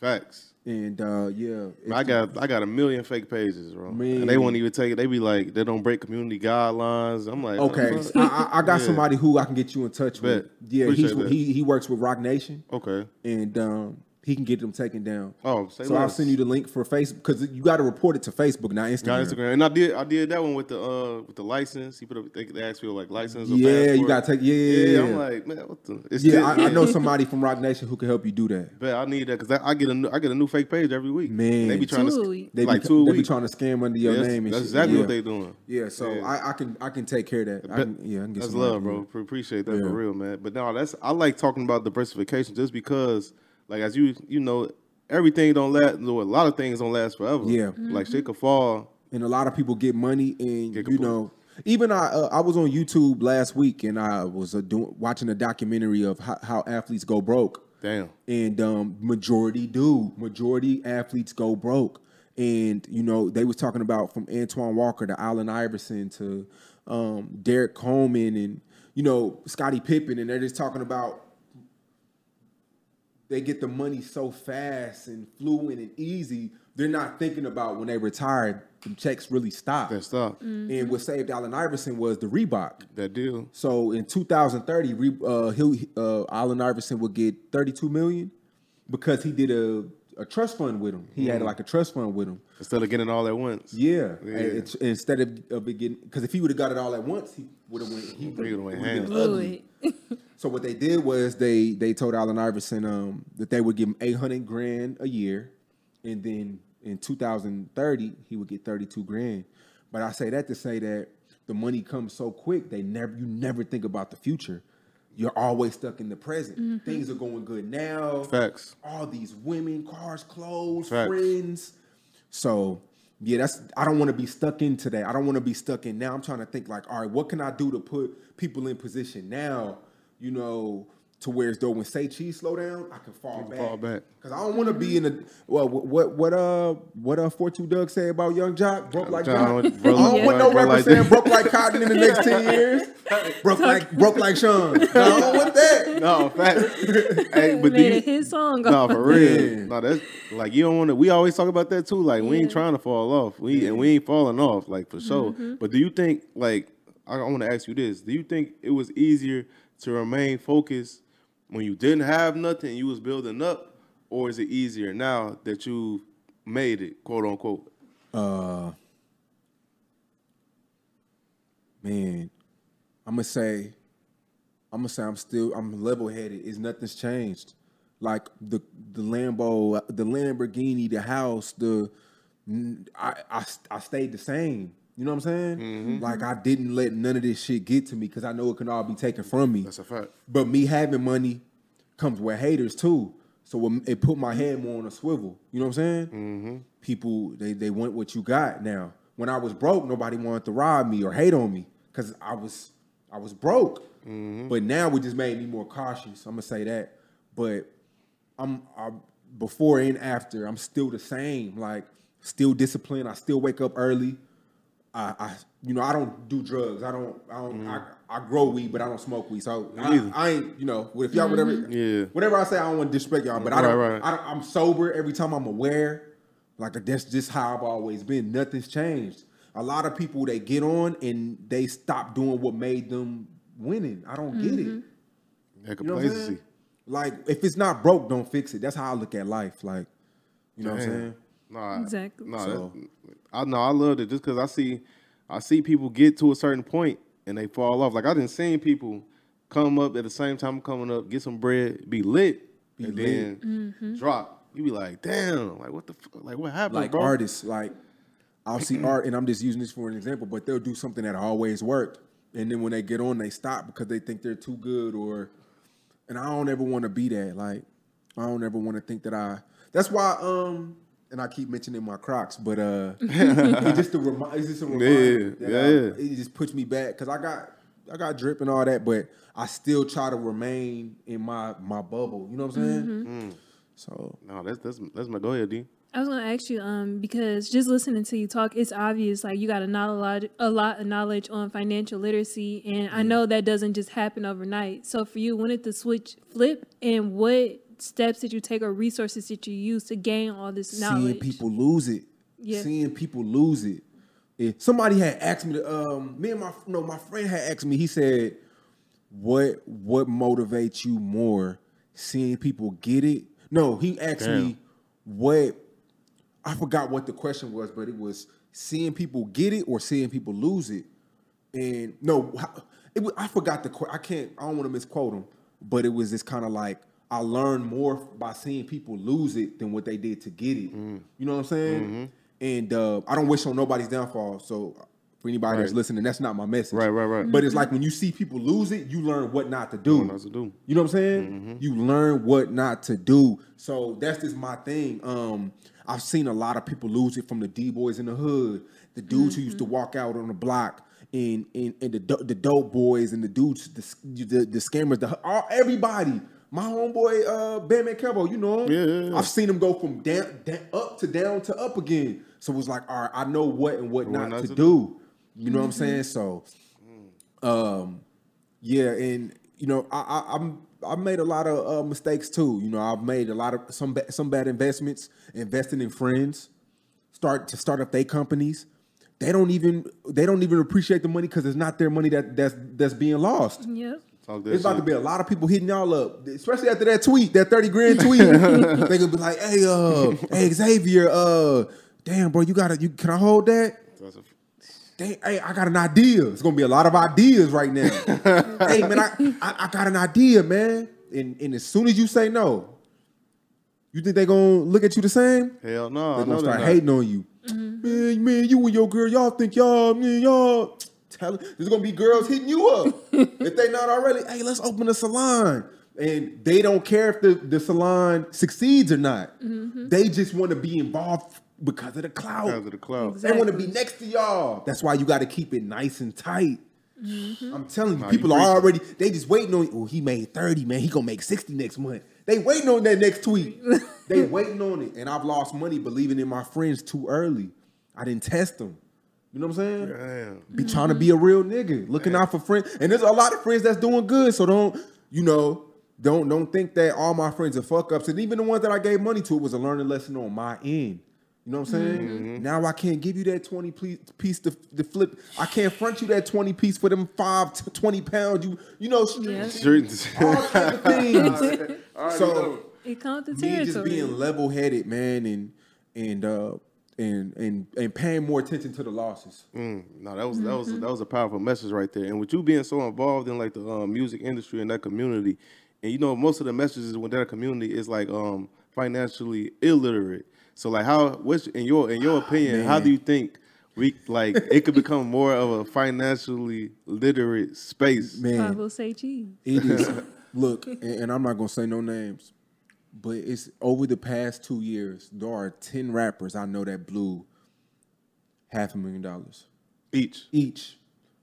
Facts. and uh, yeah, I got I got a million fake pages, bro. Man. And they won't even take it. They be like, they don't break community guidelines. I'm like, okay. oh, I, I, got Yeah. somebody who I can get you in touch with. Yeah, he's, he he works with Roc Nation, okay. and um, he can get them taken down. Oh, say so I'll send you the link for Facebook because you got to report it to Facebook, not Instagram. Got Instagram, and I did I did that one with the uh with the license. He put up they, they asked for like license. Or Yeah, you gotta take- yeah, yeah. yeah, I'm like, man, what the? It's Yeah, still- I, I know somebody from Roc Nation who can help you do that. But I need that because I get a new, I get a new fake page every week. Man. they be trying Two to. They like be, two a they be trying to scam under your Yeah, that's name. And that's shit. exactly yeah. what they doing. Yeah, so Yeah. I, I can I can take care of that. I can, yeah, I can get That's love, bro. Appreciate that for real, man. But no, that's I like talking about diversification just because, like, as you you know, everything don't last. A lot of things don't last forever. Yeah. like shit could fall. And a lot of people get money, and Get you know, even I uh, I was on YouTube last week, and I was uh, doing watching a documentary of how, how athletes go broke. Damn. and um, majority do. Majority athletes go broke, and you know they was talking about from Antoine Walker to Allen Iverson to um, Derrick Coleman and you know Scottie Pippen, and they're just talking about they get the money so fast and fluent and easy. They're not thinking about when they retire, the checks really stop. That stop. And what saved Allen Iverson was the Reebok. That deal. So in 2030, Re- uh, he'll, uh, Allen Iverson would get 32 million because he did a, a trust fund with him. He had like a trust fund with him. Instead of getting it all at once. Yeah. Yeah. And it's- instead of, of it getting, because if he would have got it all at once, he would have went. He would've went been Blew ugly. it. So what they did was they they told Allen Iverson um, that they would give him 800 grand a year, and then in 2030 he would get 32 grand. But I say that to say that the money comes so quick they never you never think about the future. You're always stuck in the present. Mm-hmm. Things are going good now. Facts. All these women, cars, clothes, Facts. friends. So yeah, that's I don't want to be stuck in today. I don't want to be stuck in now. I'm trying to think like, all right, what can I do to put people in position now? You know, to where as though when say cheese slow down, I can fall can back. fall back. Cause I don't want to be in a well. What what what uh what uh four two Doug say about Yung Joc broke like John, Jock. broke- I don't want no broke rapper like saying that. broke like Cotton in the next ten years. broke like broke like Sean. No, I don't want that. No, facts. hey, but do Made you, a hit song. No, off for real. Yeah. No, that's like you don't want to. We always talk about that too. Like we ain't trying to fall off. We and we ain't falling off. Like for sure. But do you think like I, I want to ask you this? Do you think it was easier to remain focused when you didn't have nothing you was building up, or is it easier now that you made it, quote unquote? Uh, man, I'm gonna say, I'm gonna say I'm still I'm level headed. Is nothing's changed. Like the the Lambo, the Lamborghini, the house, the I I, I stayed the same. You know what I'm saying? Like I didn't let none of this shit get to me because I know it can all be taken from me. That's a fact. But me having money comes with haters too. So it- it put my head more on a swivel. You know what I'm saying? Mm-hmm. People they they want what you got now. When I was broke, nobody wanted to rob me or hate on me because I was I was broke. But now it just made me more cautious. I'm gonna say that. But I'm I, before and after, I'm still the same. Like still disciplined. I still wake up early. I, I you know I don't do drugs. I don't I don't I, I grow weed, but I don't smoke weed. So I. I ain't you know if y'all whatever Yeah. whatever I say I don't want to disrespect y'all, but I don't, Right, right. I don't I'm sober every time I'm aware. Like that's just how I've always been. Nothing's changed. a lot of people they get on and they stop doing what made them winning. I don't get it. Mm-hmm. That You know complacency. Like if it's not broke, don't fix it. That's how I look at life. Like, you know what I'm saying? Nah, Exactly. Nah, So- I know I loved it just because I see, I see people get to a certain point and they fall off. Like I didn't seen people come up at the same time coming up, get some bread, be lit, and lit. then drop. You be like, damn, like what the, fuck? like what happened, Like bro? artists, like I'll see art, and I'm just using this for an example, but they'll do something that always worked, and then when they get on, they stop because they think they're too good, or and I don't ever want to be that. Like I don't ever want to think that I. That's why, um, and I keep mentioning my Crocs, but uh, it's just a remind. It's just a reminder. Yeah, yeah, I- yeah. It just puts me back because I got. I got drip and all that, but I still try to remain in my my bubble. You know what I'm saying? Mm. So No, that's that's that's my go ahead, D. I was gonna ask you, um, because just listening to you talk, it's obvious like you got a knowledge, a lot of knowledge on financial literacy, and I know that doesn't just happen overnight. So for you, when did the switch flip, and what steps that you take or resources that you use to gain all this knowledge? seeing people lose it. Yeah. Seeing people lose it. If somebody had asked me to, um, me and my no, my friend had asked me, he said, What what motivates you more? Seeing people get it? No, he asked me what I forgot what the question was, but it was seeing people get it or seeing people lose it. And no, it was, I forgot the que- I can't I don't want to misquote him, but it was this kind of like I learned more by seeing people lose it than what they did to get it. Mm. You know what I'm saying? And uh, I don't wish on nobody's downfall. So for anybody that's listening, that's not my message. Right, right, right. But it's like when you see people lose it, you learn what not to do. What not to do. You know what I'm saying? You learn what not to do. So that's just my thing. Um, I've seen a lot of people lose it from the D boys in the hood, the dudes who used to walk out on the block, and and, and the the dope boys and the dudes, the the, the scammers, the all, everybody. My homeboy uh, Bam Kevo, you know him. Yeah, yeah, yeah. I've seen him go from down, down up to down to up again. So it's like, all right, I know what and what not, not to, to do. You know what I'm saying? So, um, yeah, and you know, I, I I'm I've made a lot of uh, mistakes too. You know, I've made a lot of some ba- some bad investments, investing in friends, start to start up their companies. They don't even they don't even appreciate the money because it's not their money that that's that's being lost. Yep. Talk that It's about to be a lot of people hitting y'all up, especially after that tweet, that 30 grand tweet. they gonna be like, hey, uh, hey Xavier, uh, damn, bro, you gotta you can I hold that? Dang, hey, I got an idea. It's gonna be a lot of ideas right now. hey man, I, I I got an idea, man. And and as soon as you say no, you think they gonna look at you the same? Hell no, They're gonna they're start not. hating on you. Man, man, you and your girl, y'all think y'all, man, y'all. Tell, there's gonna be girls hitting you up if they not already. Hey, let's open a salon, and they don't care if the, the salon succeeds or not. Mm-hmm. They just want to be involved because of the clout. Because of the cloud. Exactly. They want to be next to y'all. That's why you got to keep it nice and tight. Mm-hmm. I'm telling you, Nah, you people are already. They just waiting on. Oh, he made thirty, man. He gonna make sixty next month. They waiting on that next tweet. they waiting on it, and I've lost money believing in my friends too early. I didn't test them. You know what I'm saying? Damn. Be trying to be a real nigga, looking out for friends. And there's a lot of friends that's doing good. So don't, you know, don't don't think that all my friends are fuck ups. And even the ones that I gave money to, it was a learning lesson on my end. You know what I'm saying? Now I can't give you that 20 piece, piece to, to flip. I can't front you that 20 piece for them five to 20 pounds. You you know, Yeah. Street- all kinds of things. so It comes to the me just being level headed, man, and and uh and and and paying more attention to the losses. Mm, no, that was that was that was a powerful message right there. And with you being so involved in like the um, music industry and that community, and you know most of the messages within that community is like um, financially illiterate. So like how what's in your in your opinion, how do you think we like it could become more of a financially literate space? Man, I will say cheese. It is. look, and, and I'm not gonna say no names, but it's over the past two years. There are ten rappers I know that blew half a million dollars Each. each.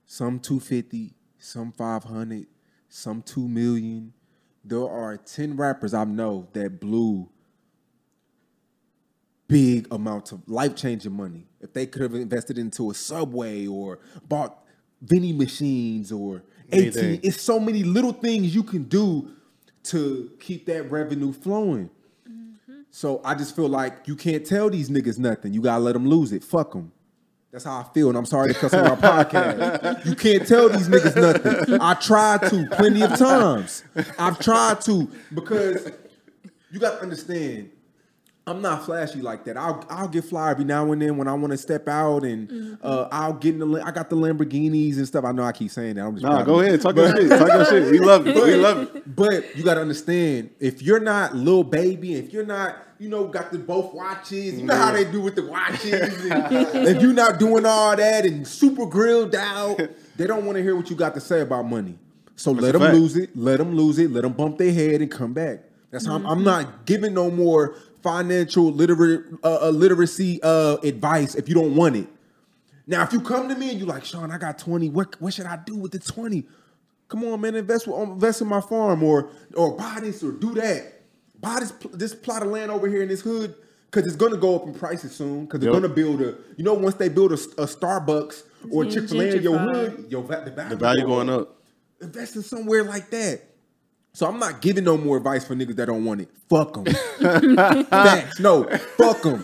Some two fifty, some five hundred, some two million. There are ten rappers I know that blew big amounts of life changing money. If they could have invested into a subway or bought vending machines or 18, Anything. it's so many little things you can do to keep that revenue flowing. So I just feel like you can't tell these niggas nothing. You gotta let them lose it. Fuck them. That's how I feel, and I'm sorry to cuss on our podcast. You can't tell these niggas nothing. I tried to plenty of times. I've tried to because you got to understand. I'm not flashy like that. I'll I'll get fly every now and then when I want to step out, and mm-hmm. uh, I'll get in the. I got the Lamborghinis and stuff. I know I keep saying that. I'm just Nah, go ahead, talk your shit, talk your shit. We love it, we love it. but you got to understand, if you're not little baby, if you're not, you know, got the both watches, you know how mm-hmm. they do with the watches. and if you're not doing all that and super grilled out, they don't want to hear what you got to say about money. So let them fact. lose it. Let them lose it. Let them bump their head and come back. That's how I'm, I'm mm-hmm. not giving no more financial literate uh, uh, literacy uh, advice if you don't want it. Now, if you come to me and you like, Sean, I got 20, what, what should I do with the 20? Come on, man, invest with, invest in my farm or or buy this or do that. Buy this this plot of land over here in this hood because it's gonna go up in prices soon. Because they're Yep. gonna build a, you know, once they build a, a Starbucks or Chick Fil A in your hood, your the value, The value going up. Invest in somewhere like that. So I'm not giving no more advice for niggas that don't want it. Fuck them. Facts. No, fuck them.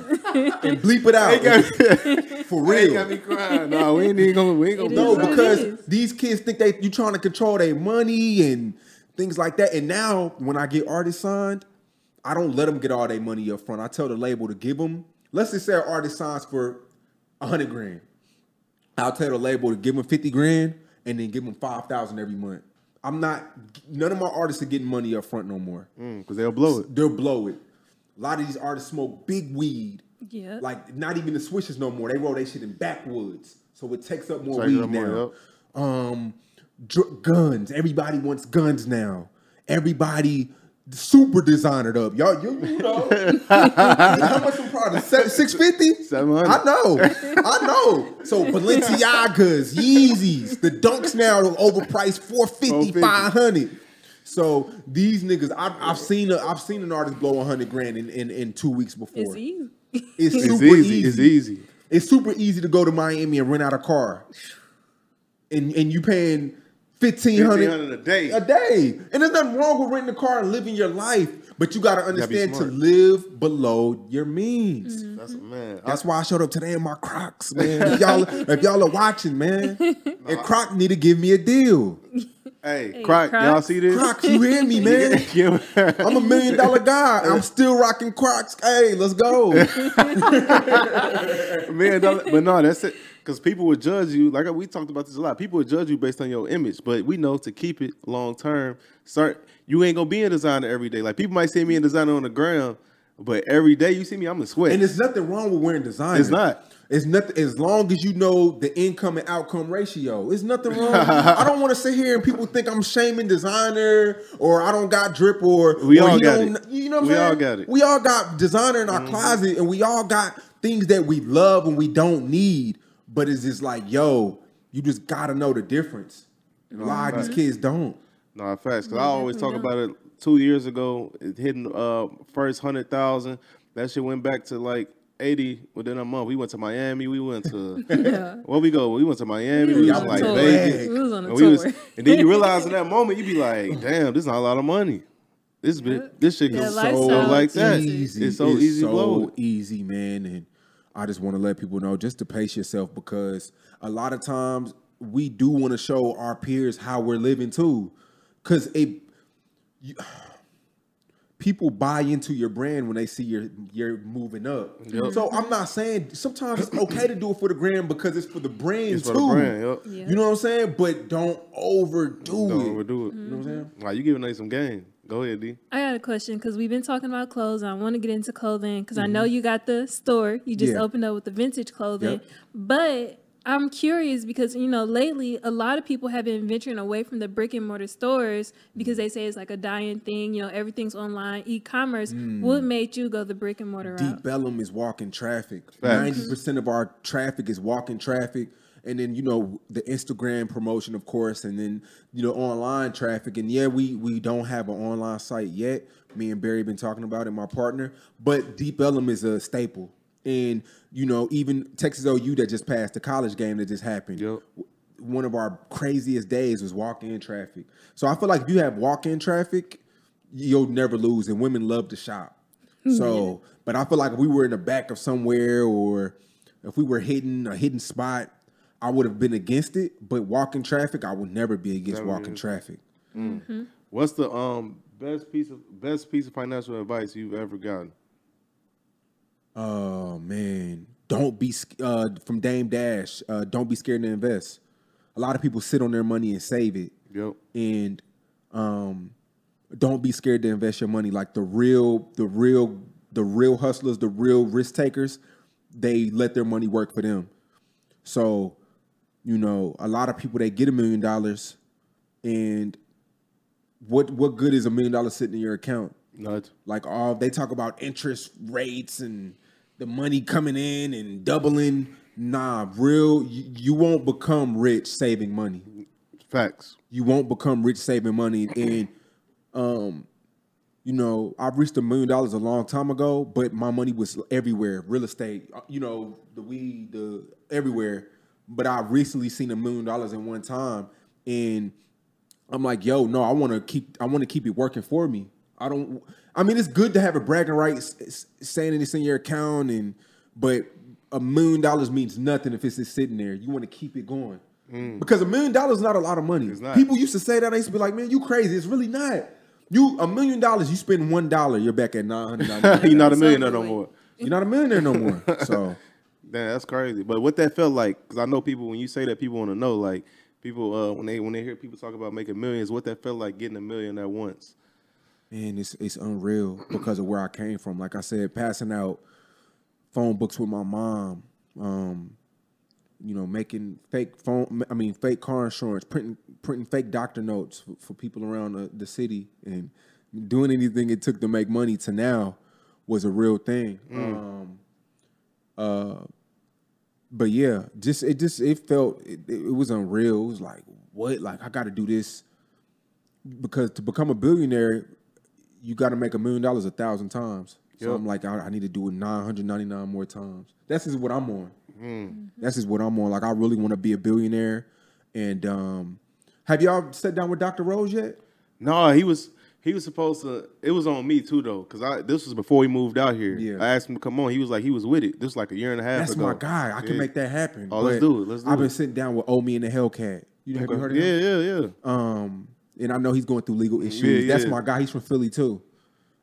And bleep it out. for real. got me crying. No, we ain't even gonna, we ain't gonna No, is what it because these kids think they you trying to control their money and things like that. And now when I get artists signed, I don't let them get all their money up front. I tell the label to give them. Let's just say an artist signs for a hundred grand. I'll tell the label to give them fifty grand and then give them five thousand every month. I'm not. None of my artists are getting money up front no more. because they'll blow it. They'll blow it. A lot of these artists smoke big weed. Yeah. Like not even the swishes no more. They roll their shit in backwoods, so it takes up more Takes weed up now. Um, dr- guns. Everybody wants guns now. Everybody super designered up. Y'all, you, you know how much some product? Six fifty. 700. I know. I know. So Balenciagas, Yeezys, the Dunks now are overpriced 450, 450. 500. So these niggas, I've, I've seen a, I've seen an artist blow 100 grand in, in, in two weeks before. It's easy. It's It's super easy. easy. It's easy. It's super easy to go to Miami and rent out a car, and and you paying fifteen hundred a day. a day. And there's nothing wrong with renting a car and living your life, but you got to be understand to smart. live below your means. Mm-hmm. That's a man. That's why I showed up today in my Crocs, man. If y'all, if y'all are watching, man, and Croc need to give me a deal. hey, Hey, Croc, y'all see this? Crocs, you hear me, man? I'm a million dollar guy. I'm still rocking Crocs. Hey, let's go. Man, but no, that's it. Because people would judge you. Like we talked about this a lot. People would judge you based on your image, but we know to keep it long term. Start. You ain't gonna be a designer every day. Like people might see me a designer on the ground, but every day you see me, I'm a sweat. And there's nothing wrong with wearing designer. It's not. It's nothing as long as you know the income and outcome ratio. It's nothing wrong. I don't want to sit here and people think I'm shaming designer or I don't got drip or We or all got don't- it. You know what I'm We saying? all got it. Mm-hmm. We all got designer in our closet and we all got things that we love and we don't need. But it's just like, yo, you just gotta know the difference. And a lot of these kids don't. No, facts. Because I always talk definitely about it. Two years ago, it hitting uh first hundred thousand. That shit went back to like eighty within a month. We went to Miami. We went to yeah. where we go. We went to Miami. We We was was on like tour. Vegas. We was on a and, we was- and then you realize in that moment, you be like, "Damn, this is not a lot of money. This bit, this shit Yeah, is so like that. easy. It's so easy so blow. easy, man. And I just want to let people know just to pace yourself because a lot of times we do want to show our peers how we're living too, because it. You, people buy into your brand when they see you're you're moving up. So I'm not saying sometimes it's okay to do it for the brand because it's for the brand It's too. for the brand. Yep. Yeah. You know what I'm saying? But don't overdo Don't it. overdo it. You know what I'm saying? Like you giving them some game. Go ahead, D. I got a question because we've been talking about clothes. I want to get into clothing because I know you got the store. You just Mm-hmm. Yeah. opened up with the vintage clothing. Yep. But I'm curious because, you know, lately a lot of people have been venturing away from the brick and mortar stores because they say it's like a dying thing. You know, everything's online, e commerce. Mm. What made you go the brick and mortar route? Deep Ellum is walking traffic. Ninety percent of our traffic is walking traffic, and then you know the Instagram promotion, of course, and then you know online traffic. And yeah, we we don't have an online site yet. Me and Barry been talking about it, my partner. But Deep Ellum is a staple, and you know even Texas OU that just passed the college game that just happened. Yep. One of our craziest days was walk-in traffic. So I feel like if you have walk-in traffic, you'll never lose, and women love to shop. Mm-hmm. So, but I feel like if we were in the back of somewhere or if we were hitting a hidden spot, I would have been against it. But walking traffic, I would never be against Never walking is. traffic. What's the um best piece of best piece of financial advice you've ever gotten? Oh man, don't be uh, from Dame Dash. Uh, don't be scared to invest. A lot of people sit on their money and save it, Yep. and um, don't be scared to invest your money. Like the real, the real, the real hustlers, the real risk takers, they let their money work for them. So, you know, a lot of people they get a million dollars, and what what good is a million dollars sitting in your account? Nuts. like all they talk about interest rates and the money coming in and doubling nah real you, you won't become rich saving money Facts. you won't become rich saving money and um you know i've reached a million dollars a long time ago but my money was everywhere real estate uh, you know the weed the everywhere but i recently seen a million dollars in one time and i'm like yo no i want to keep i want to keep it working for me i don't i mean it's good to have a bragging right s- s- saying it's in your account and but a million dollars means nothing if it's just sitting there you want to keep it going mm. because a million dollars is not a lot of money It's not. people used to say that. I used to be like, man, you crazy. It's really not. You a million dollars, you spend one dollar, you're back at nine hundred. You're not a millionaire no more. You're not a millionaire no more. So Damn, that's crazy. But what that felt like, because I know people when you say that, people want to know. Like people uh, when they when they hear people talk about making millions, what that felt like getting a million at once. man, it's it's unreal because of where I came from. Like I said, passing out phone books with my mom, um, you know, making fake phone, I mean, fake car insurance, printing printing fake doctor notes for, for people around the, the city, and doing anything it took to make money to now was a real thing. Um, uh, but yeah, just it just it felt it, it was unreal. It was like what? Like I got to do this because to become a billionaire, you got to make a million dollars a thousand times. So I'm like, I, I need to do it 999 more times. That's is what I'm on. That's is what I'm on. Like, I really want to be a billionaire. And um, have y'all sat down with Dr. Rose yet? No, he was he was supposed to. It was on me too though, because I this was before he moved out here. Yeah. I asked him to come on. He was like he was with it. This was like a year and a half That's ago. my guy. I can Yeah. make that happen. Oh, let's do it. Let's do it. I've been sitting down with Omi in a Hellcat. You have you heard of him? Yeah, yeah, yeah. Um, and I know he's going through legal issues. Yeah, That's yeah. my guy. He's from Philly too.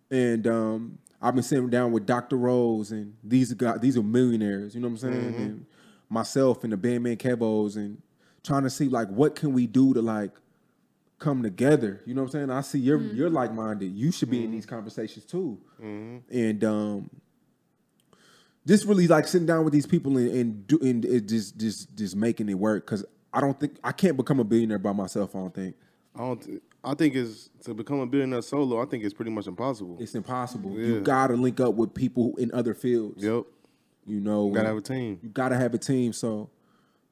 And um, I've been sitting down with Dr. Rose and these guys, these are millionaires, you know what I'm saying? Mm-hmm. And myself and the Bandman Kevos and trying to see like what can we do to like come together. You know what I'm saying? I see you're you're mm-hmm. like minded. You should be in these mm-hmm. conversations too. Mm-hmm. And um just really like sitting down with these people and, and do and it just just just making it work because I don't think I can't become a billionaire by myself. I don't think I don't. th- I think it's to become a billionaire solo. I think it's pretty much impossible. it's impossible. Yeah. You gotta link up with people in other fields. Yep. You know, you Gotta have a team. You gotta have a team. So,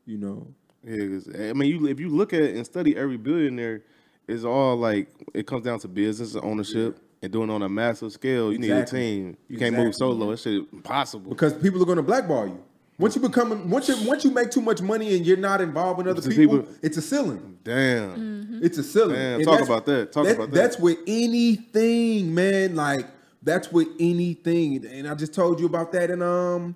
you know, Yeah, 'cause, I mean, you if you look at and study every billionaire, it's all like it comes down to business and ownership and doing it on a massive scale. You Exactly. need a team. You can't move solo. That shit impossible. because people are gonna blackball you. Once you become once you once you make too much money and you're not involved with other people, people- it's a ceiling. Damn. It's a ceiling. Damn, And talk about that. Talk that- about that. That's with anything, man. Like that's with anything. And I just told you about that and um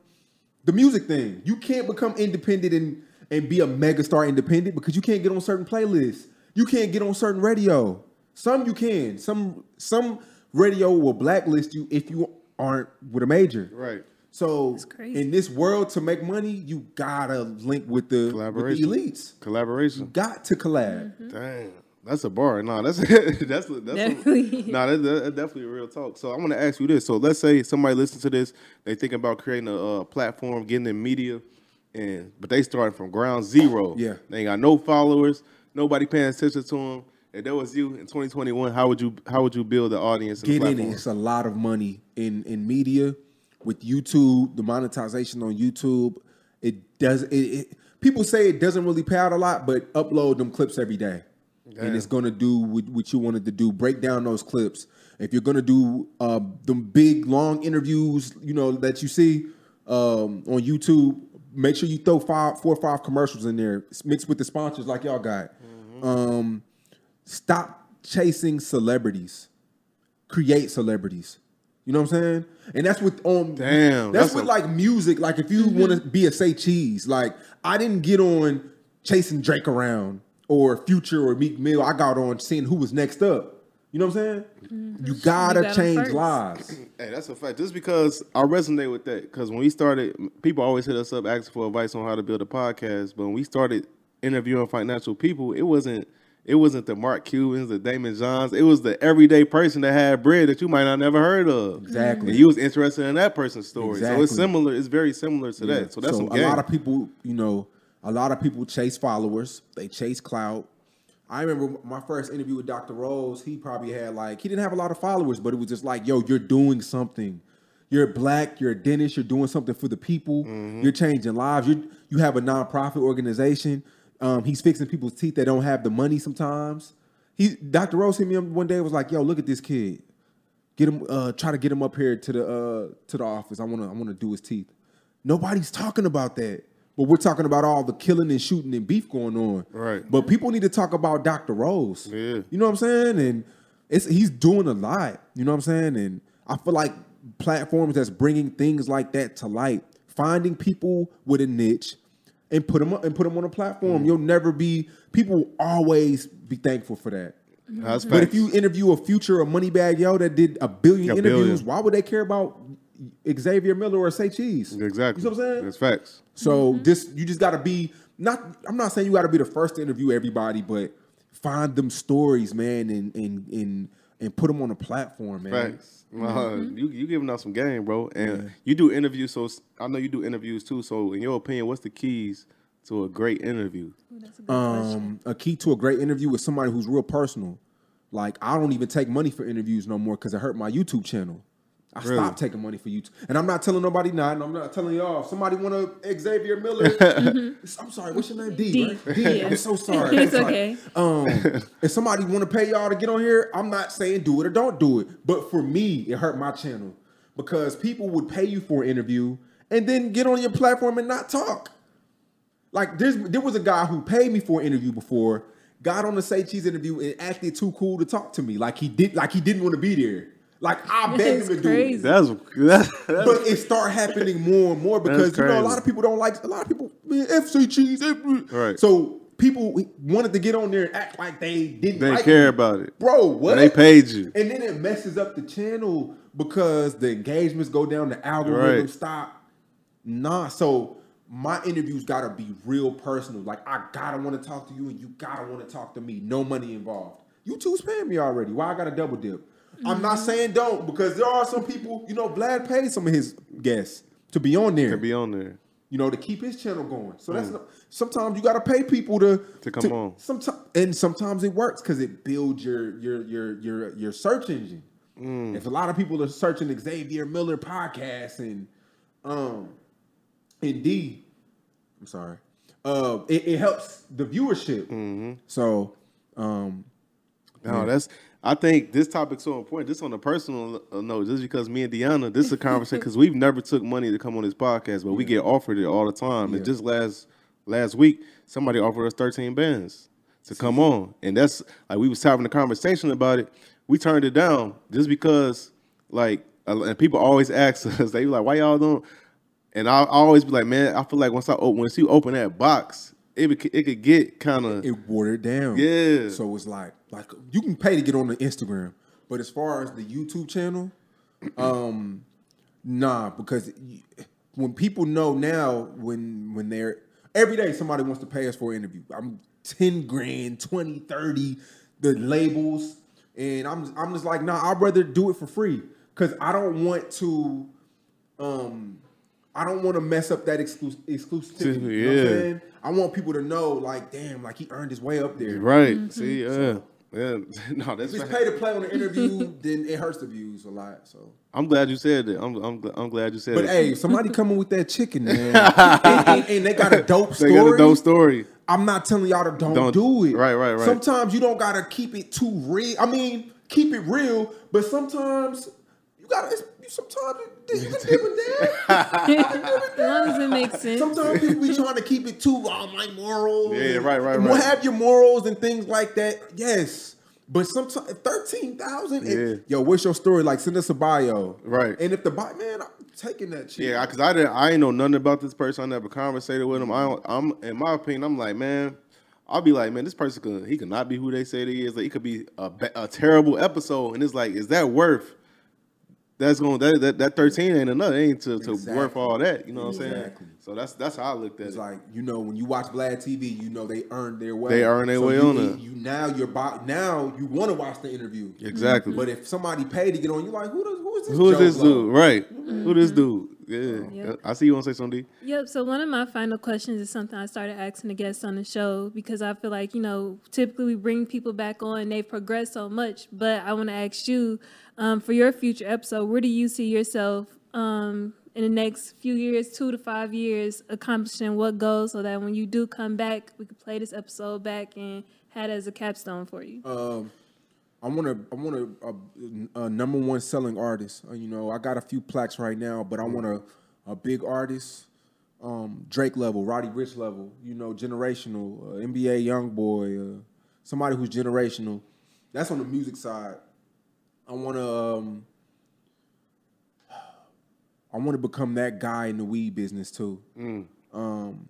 the music thing. You can't become independent and and be a megastar independent because you can't get on certain playlists. You can't get on certain radio. Some you can. Some some radio will blacklist you if you aren't with a major. Right. So in this world, to make money, you gotta link with the, with the elites. Collaboration. Got to collab. Damn. That's a bar. Nah, that's that's that's Definitely. A, nah, that's, that's definitely a real talk. So I'm gonna ask you this. So let's say somebody listens to this, they think about creating a uh, platform, getting in media, and but they starting from ground zero. Yeah. they ain't got no followers, nobody paying attention to them. If that was you in 2021, how would you how would you build the audience? Get the in it. It's a lot of money in in media with YouTube. The monetization on YouTube, it does. It, it people say it doesn't really pay out a lot, but upload them clips every day, and it's gonna do what, you wanted to do. Break down those clips. If you're gonna do uh, them big long interviews, you know that you see um, on YouTube, make sure you throw five, four or five commercials in there, mixed with the sponsors like y'all got. Um, stop chasing celebrities create celebrities You know what I'm saying? And that's with on Damn, That's, that's with a- like music. Like if you want to mm-hmm. be a say cheese, like I didn't get on chasing Drake around or Future or Meek Mill. I got on seeing who was next up. You know what I'm saying? Mm-hmm. You gotta You change first. lives. Hey, that's a fact. Just because I resonate with that, because when we started, people always hit us up asking for advice on how to build a podcast. But when we started interviewing financial people, it wasn't it wasn't the Mark Cubans, the Daymond Johns. It was the everyday person that had bread that you might not never heard of. Exactly. And you was interested in that person's story. So it's similar. It's very similar to that. So that's some a lot of people, you know, a lot of people chase followers. They chase clout. I remember my first interview with Dr. Rose. He probably had like he didn't have a lot of followers, but it was just like, yo, you're doing something. You're black. You're a dentist. You're doing something for the people. Mm-hmm. You're changing lives. You you have a nonprofit organization. Um, he's fixing people's teeth that don't have the money sometimes. He Dr. Rose hit me up one day. and Was like, yo, look at this kid. Get him. Uh, try to get him up here to the uh, to the office. I want to. I want to do his teeth. Nobody's talking about that. But we're talking about all the killing and shooting and beef going on. Right. But people need to talk about Dr. Rose. Yeah. You know what I'm saying? And it's he's doing a lot. You know what I'm saying? And I feel like platforms that's bringing things like that to light, finding people with a niche, and put them up and put them on a Mm. platform. You'll never be. People will always be thankful for that. That's But if you interview a future or Moneybagg Yo that did a billion A interviews, billion. why would they care about Xavier Miller or Say Cheese? exactly, You know what I'm saying? That's facts. So this you just got to be not. I'm not saying you got to be the first to interview everybody, but find them stories, man, and and and and put them on a platform, man. Facts. Uh, you you giving out some game, bro, and you do interviews. So I know you do interviews too. So in your opinion, what's the keys to a great interview? That's a good question. Um, a key to a great interview is somebody who's real personal. Like I don't even take money for interviews no more because it hurt my YouTube channel. I Really? stopped taking money for YouTube, and I'm not telling nobody not. And I'm not telling y'all. If somebody want to Xavier Miller, I'm sorry. What's your name? D. D. right? D. Yeah. I'm so sorry. It's okay. Um, if somebody want to pay y'all to get on here, I'm not saying do it or don't do it. But for me, it hurt my channel because people would pay you for an interview and then get on your platform and not talk. Like there's there was a guy who paid me for an interview before, got on the Say Cheese interview and acted too cool to talk to me. Like he did, like he didn't want to be there. Like I begged That's him to do it. That's that's, that's But it start happening more and more because you know a lot of people don't like a lot of people man, FC cheese. F- Right. So people wanted to get on there and act like they didn't they like care me. about it. Bro, what? And they paid you. And then it messes up the channel because the engagements go down, the algorithm Right. stop. Nah, so my interviews gotta be real personal. Like I gotta want to talk to you, and you gotta want to talk to me. No money involved. You two paying me already. Why I gotta double dip? I'm not saying don't because there are some people. You know, Vlad paid some of his guests to be on there To be on there. you know, to keep his channel going. So that's not, sometimes you got to pay people to Mm. To come on. Sometimes and sometimes it works because it builds your your your your your search engine. Mm. If a lot of people are searching Xavier Miller podcast and um Indeed, I'm sorry, uh, it, it helps the viewership. Mm-hmm. So um No, that's. I think this topic's so important. Just on a personal uh, note, just because me and Deanna, this is a conversation because we've never took money to come on this podcast, but we get offered it all the time. Yeah. And just last last week, somebody offered us thirteen bands to come on, and that's like we was having a conversation about it. We turned it down just because, like, and people always ask us, they be like, "Why y'all don't?" And I, I always be like, "Man, I feel like once I open, once you open that box, it it could get kind of it watered down. Yeah. So it's like like you can pay to get on the Instagram, but as far as the YouTube channel, um, nah, because when people know now when when they're every day somebody wants to pay us for an interview. I'm 10 grand, 20, 30, the labels. And I'm I'm just like, nah, I'd rather do it for free. Cause I don't want to um I don't want to mess up that exclus- exclusivity. You know what I'm Yeah. saying? I want people to know, like, damn, like he earned his way up there. right." See, yeah, yeah. No, that's If it's pay to play on the interview, then it hurts the views a lot. So, I'm glad you said that. I'm I'm, I'm glad you said that. but hey, somebody coming with that chicken, man, and, and- and they got a dope story. they got a dope story. I'm not telling y'all to don't, Don't- do it. right, right, right. Sometimes you don't gotta keep it too real. I mean, keep it real, but sometimes you gotta. It's, sometimes you can dip and dab. as long as it makes sense. Sometimes people be trying to keep it too. Oh, my morals. Yeah, right, right, and right. Have your morals and things like that. Yes, But sometimes thirteen thousand. Yeah. Yo, what's your story? Like, send us a bio. Right. And if the bio, man, I'm taking that shit. Yeah, because I didn't, I ain't know nothing about this person. I never conversated with him. I don't, I'm, in my opinion, I'm like, man, I'll be like, man, this person could, he could not be who they say he is. Like, it could be a, a terrible episode, and it's like, is that worth? That's going that that, that thirteen ain't enough. It ain't to, to Exactly. worth all that. You know what I'm saying? So that's that's how I looked at It's it. like you know when you watch Vlad TV, you know they earned their way. They earned their So way you, on you, it. You now you're bo- now you want to watch the interview. exactly. But if somebody paid to get on, you're like who does who is this? who is this dude? Right? Who this mm-hmm. dude? Yeah, Yep. I see you want to say something. D? Yep. So one of my final questions is something I started asking the guests on the show because I feel like you know typically we bring people back on they've progressed so much, but I want to ask you um, for your future episode, where do you see yourself um, in the next few years, two to five years, accomplishing what goals, so that when you do come back, we could play this episode back and have it as a capstone for you. Um, I want to. I want a, a, a number one selling artist. Uh, you know, I got a few plaques right now, but I want a, a big artist, um, Drake level, Roddy Ricch level. You know, generational, uh, NBA YoungBoy, uh, somebody who's generational. That's on the music side. I want to. Um, I want to become that guy in the weed business too. Um,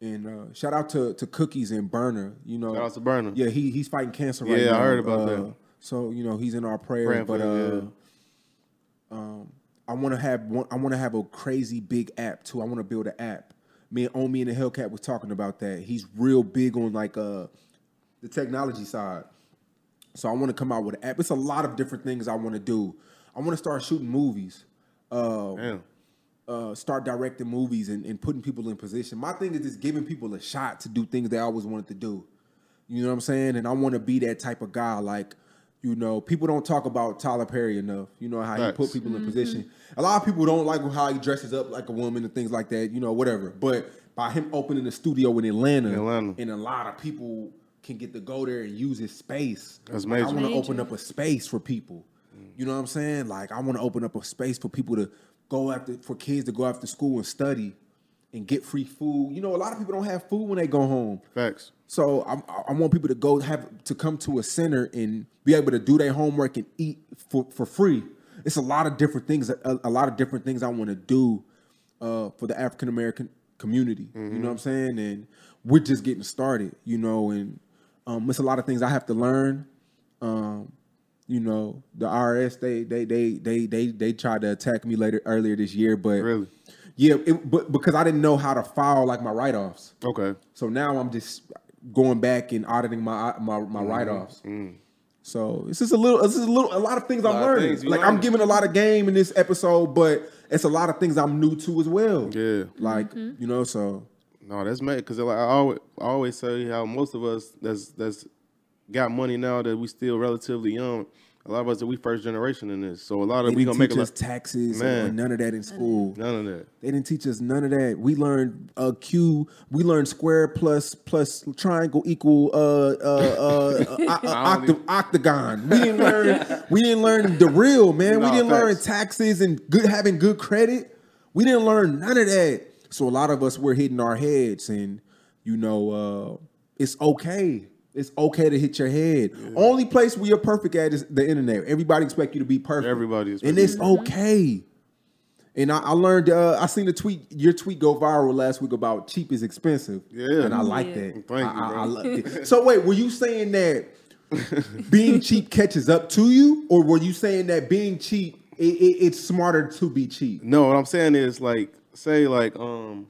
and uh, shout out to to Cookies and Berner. You know, Shout out to Berner. Yeah, he he's fighting cancer right Yeah, now. Yeah, I heard about Uh, that. So you know he's in our prayers. Praying but uh, him, um, I want to have one. I want to have a crazy big app too. I want to build an app. Me and Omi in a Hellcat was talking about that. He's real big on like uh the technology side. So I want to come out with an app. It's a lot of different things I want to do. I want to start shooting movies. Uh, Damn. Uh, start directing movies and, and putting people in position. My thing is just giving people a shot to do things they always wanted to do. You know what I'm saying? And I want to be that type of guy. Like, you know, people don't talk about Tyler Perry enough. You know how he put people in position. A lot of people don't like how he dresses up like a woman and things like that. You know, whatever. But by him opening the studio in Atlanta, In Atlanta. and a lot of people can get to go there and use his space. That's Like, I want to open up a space for people. You know what I'm saying? Like I want to open up a space for people to go after for kids to go after school and study and get free food. You know, a lot of people don't have food when they go home. Facts. So I, I want people to go have to come to a center and be able to do their homework and eat for, for free. It's a lot of different things. A, a lot of different things I want to do uh, for the African American community. You know what I'm saying? And we're just getting started. You know, and um, it's a lot of things I have to learn. Um, you know, the IRS they they they they they they tried to attack me later earlier this year, but Really? yeah, it, but because I didn't know how to file like my write offs. Okay. So now I'm just going back and auditing my my, my Mm-hmm. write offs. So this is a little, this is a little, a lot of things I'm learning. things like learning. I'm giving a lot of game in this episode, but it's a lot of things I'm new to as well. Yeah. Like you know, so No, that's mad because like I always, I always say how most of us that's that's got money now that we still relatively young. A lot of us that we first generation in this, so a lot they of we didn't gonna make teach us taxes or Man. none of that in school. None of that. They didn't teach us none of that. We learned uh, Q. We learned square plus plus triangle equal uh, uh, uh, uh, octa- octagon. We didn't learn. We didn't learn the real man. we didn't learn taxes and good having good credit. We didn't learn none of that. So a lot of us were hitting our heads, and you know, uh, it's okay. It's okay to hit your head. Only place where you're perfect at is the internet. Everybody expect you to be perfect. Everybody is and it's okay. And I, I learned. Uh, I seen a tweet. Your tweet go viral last week about cheap is expensive. Yeah. and I like Yeah. that. Thank you, I, I, bro. I loved it. So wait, were you saying that being cheap catches up to you, or were you saying that being cheap it, it, it's smarter to be cheap? No, what I'm saying is like, say like, um,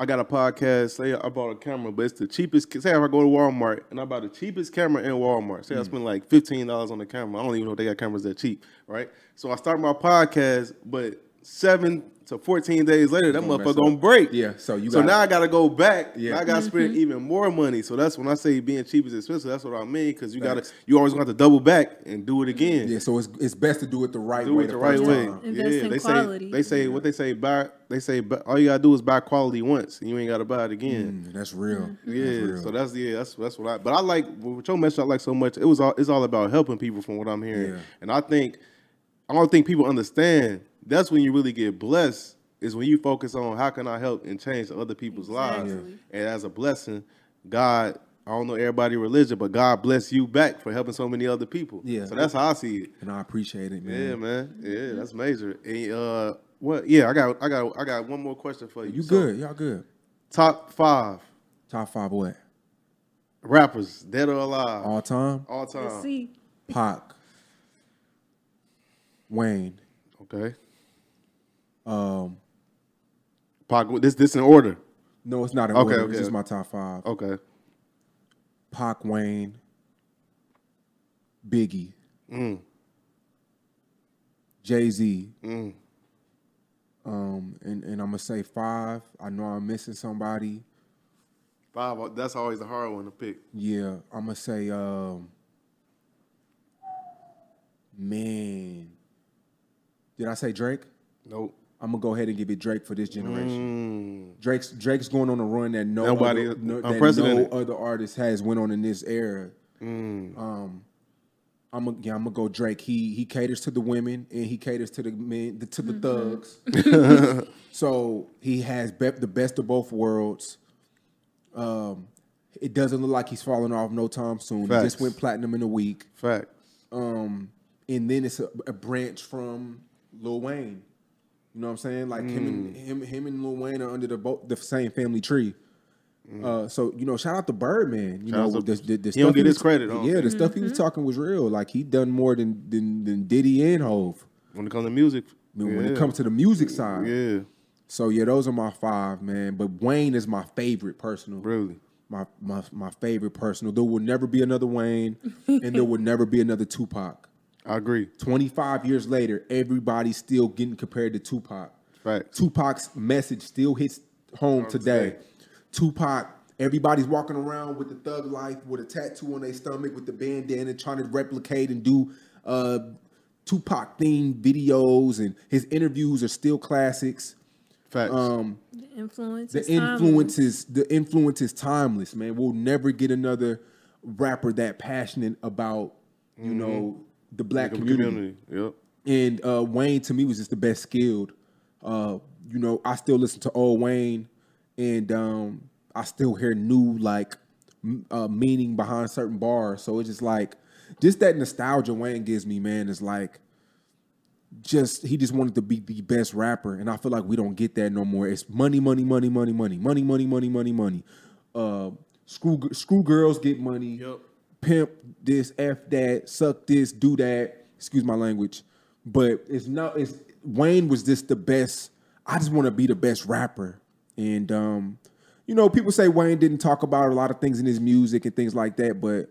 I got a podcast. Say I bought a camera, but it's the cheapest. Say if I go to Walmart and I buy the cheapest camera in Walmart. Say I mm. spend like fifteen dollars on the camera. I don't even know if they got cameras that cheap, right? So I start my podcast, but seven to fourteen days later, that Gonna motherfucker up. gonna break. Yeah, so you so gotta- now I gotta go back. Yeah. Yeah, I gotta spend even more money. So that's when I say being cheap is expensive. That's what I mean because you gotta you always gonna have to double back and do it again Yeah, so it's it's best to do it the right do way. it the the right way. time. Invest in they quality. say they say what they say buy they say bu- all you gotta do is buy quality once and you ain't gotta buy it again. Mm, that's real. Yeah, That's real. so that's yeah, that's that's what I. But I like what your message I like so much. It was all it's all about helping people from what I'm hearing, Yeah. and I think I don't think people understand. That's when you really get blessed. Is when you focus on how can I help and change other people's lives, and as a blessing, God I don't know everybody religion, but God bless you back for helping so many other people. Yeah. So that's how I see it. and I appreciate it, Yeah, man. man. Yeah, that's major. And, uh, what? Yeah, I got, I got, I got one more question for you. You So, good? Y'all good? Top five Top five what? rappers, dead or alive, All time? all Let's time. see. Pac, Wayne, Okay. Um, Pac, this, this in order. no, it's not in Okay, order. okay. It's just my top five. Okay. Pac, Wayne, Biggie, Mm. Jay Z, Mm. um, and, and I'm gonna say five. I know I'm missing somebody. Five. That's always a hard one to pick. Yeah, I'm gonna say, um, man, did I say Drake? Nope. I'm gonna go ahead and give it Drake for this generation. Mm. Drake's Drake's going on a run that no Nobody- other, no, that no unprecedented. other artist has went on in this era. Mm. Um, I'm gonna yeah, I'm gonna go Drake. He he caters to the women and he caters to the men the, to the thugs. so he has be- the best of both worlds. Um, it doesn't look like he's falling off no time soon. He just went platinum in a week. Fact. Um, and then it's a, a branch from Lil Wayne. You know what I'm saying? Like him and Mm. him him and Lil Wayne are under the bo- the same family tree. Mm. Uh, so you know, shout out to Birdman. You Shout know, to- the, the, the he don't stuff get his was- credit, I don't Yeah, the think. stuff he was talking was real. Like he done more than than, than Diddy and Hove. When it comes to music, When, when yeah. it comes to the music side. yeah, So yeah, those are my five, man. But Wayne is my favorite personal. really. My my my favorite personal. There will never be another Wayne, and there will never be another Tupac. I agree. 25 years later, everybody's still getting compared to Tupac. Right. Tupac's message still hits home today. Tupac, everybody's walking around with the thug life, with a tattoo on their stomach, with the bandana, trying to replicate and do uh, Tupac themed videos, and his interviews are still classics. Facts. Um, The influence. the is timeless. influence is the influence is timeless, man. We'll never get another rapper that passionate about you know the black The community. Yep. And uh, Wayne to me was just the best skilled. Uh, you know, I still listen to old Wayne, and um, I still hear new like m- uh, meaning behind certain bars. So it's just like, just that nostalgia Wayne gives me, man, is like, just he just wanted to be the best rapper, and I feel like we don't get that no more. It's money, money, money, money, money, money, money, money, money, money. Uh, screw screw girls get money. Yep. Pimp this, f that, suck this, do that. Excuse my language, but it's not. It's Wayne was just the best. I just want to be the best rapper, and um, you know, people say Wayne didn't talk about a lot of things in his music and things like that, but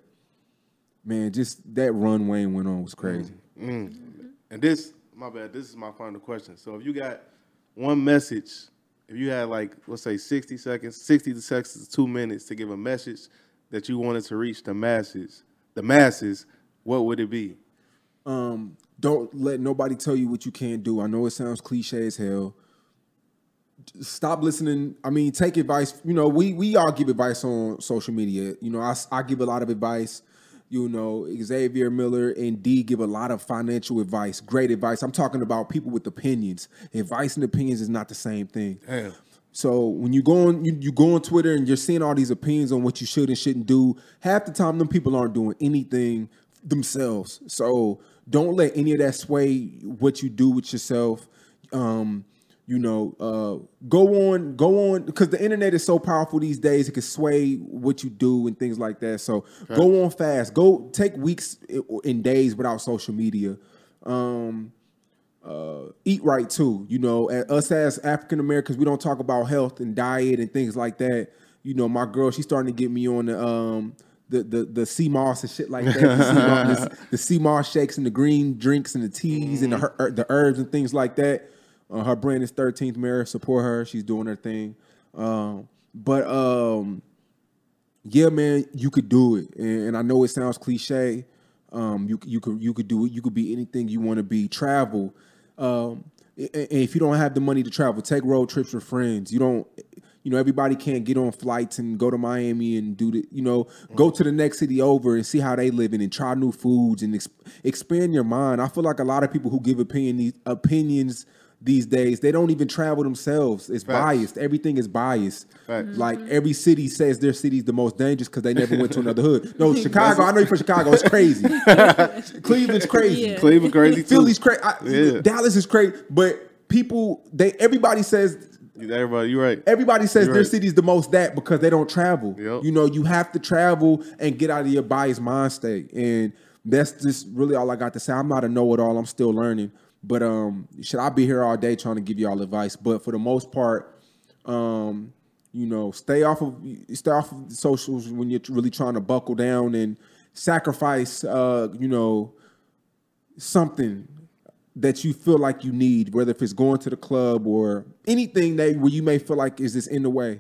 man, just that run Wayne went on was crazy. And this, my bad. This is my final question. So if you got one message, if you had like let's say sixty seconds, sixty seconds to two minutes to give a message that you wanted to reach the masses, the masses, what would it be? um, don't let nobody tell you what you can't do. I know it sounds cliche as hell. Stop listening. I mean, take advice. You know, we we all give advice on social media. You know, I, I give a lot of advice. You know, Xavier Miller and D give a lot of financial advice, great advice. I'm talking about people with opinions. Advice and opinions is not the same thing. Damn. So when you go on you, you go on Twitter and you're seeing all these opinions on what you should and shouldn't do, half the time them people aren't doing anything themselves. So don't let any of that sway what you do with yourself. Um, you know, uh, go on, go on, because the internet is so powerful these days. It can sway what you do and things like that. So go on fast. Go take weeks in days without social media. Um, uh, eat right too. You know, a- us as African Americans, we don't talk about health and diet and things like that. You know, my girl, she's starting to get me on the um the the the sea moss and shit like that. The sea moss, the, the sea moss shakes and the green drinks and the teas and the her- the herbs and things like that. Uh, her brand is 13th Mirror. Support her. She's doing her thing. Um, but um, yeah, man, you could do it, and, and I know it sounds cliche. Um, you you could you could do it. You could be anything you want to be. Travel. Um, if you don't have the money to travel, take road trips with friends. You don't. You know, everybody can't get on flights and go to Miami and do the. You know, go to the next city over and see how they living and try new foods and ex- expand your mind. I feel like a lot of people who give opinion these opinions these days, they don't even travel themselves. It's Facts. biased. Everything is biased. Facts. Like mm-hmm. every city says their city's the most dangerous because they never went to another hood. No, Chicago. I know you're from Chicago. It's crazy. Cleveland's crazy. Yeah. Cleveland crazy too. Philly's crazy. Yeah. Dallas is crazy. But people, they everybody says Everybody, you're right. Everybody says You're their right. city's the most that because they don't travel. Yep. You know, you have to travel and get out of your biased mind state. And that's just really all I got to say. I'm not a know-it-all. I'm still learning. But um, should I be here all day trying to give y'all advice? But for the most part, um, you know, stay off of stay off of socials when you're really trying to buckle down and sacrifice uh, you know, something that you feel like you need, whether if it's going to the club or anything that where you may feel like is this in the way.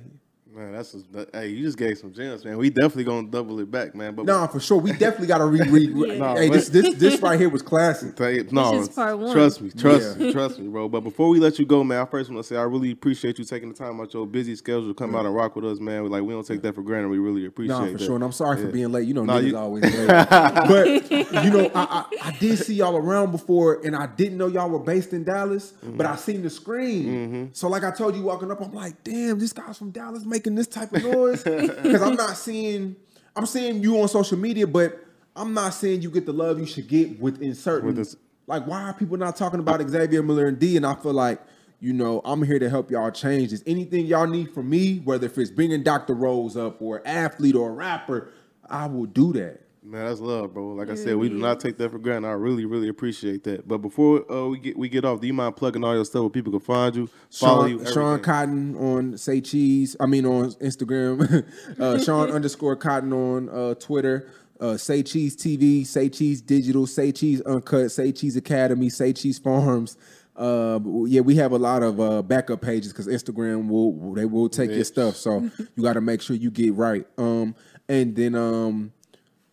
Man, that's just, that- hey, you just gave some gems, man. We definitely gonna double it back, man. But No, for sure. We definitely got to reread. Yeah. Hey, this this this right here was classic. Tell you- No, is part one. trust me, trust Yeah. me, trust me, bro. But before we let you go, man, I first want to say I really appreciate you taking the time out your busy schedule to come out and rock with us, man. Like we don't take that for granted. We really appreciate Nah, for that. sure. And I'm sorry for being late. You know, Nah, niggas you- always late. but you know, I, I I did see y'all around before, and I didn't know y'all were based in Dallas. But mm-hmm. I seen the screen. Mm-hmm. So, like I told you walking up, I'm like, damn, this guy's from Dallas making this type of noise. Because I'm not seeing, I'm seeing you on social media, but I'm not seeing you get the love you should get within certain. With like, why are people not talking about Xavier Miller and D? And I feel like. You know, I'm here to help y'all change this. Anything y'all need from me, whether if it's bringing Dr. Rose up or athlete or a rapper, I will do that. Man, that's love, bro. Like I said, we do not take that for granted. I really, really appreciate that. But before uh, we get we get off, do you mind plugging all your stuff where people can find you, follow Sean, you? Sean? Cotton on Say Cheese. I mean on Instagram. uh, Sean underscore Cotton on uh, Twitter. Uh, Say Cheese TV. Say Cheese Digital. Say Cheese Uncut. Say Cheese Academy. Say Cheese Farms. Uh, yeah, we have a lot of uh, backup pages because Instagram will they will take your stuff. So you got to make sure you get right. Um, and then um,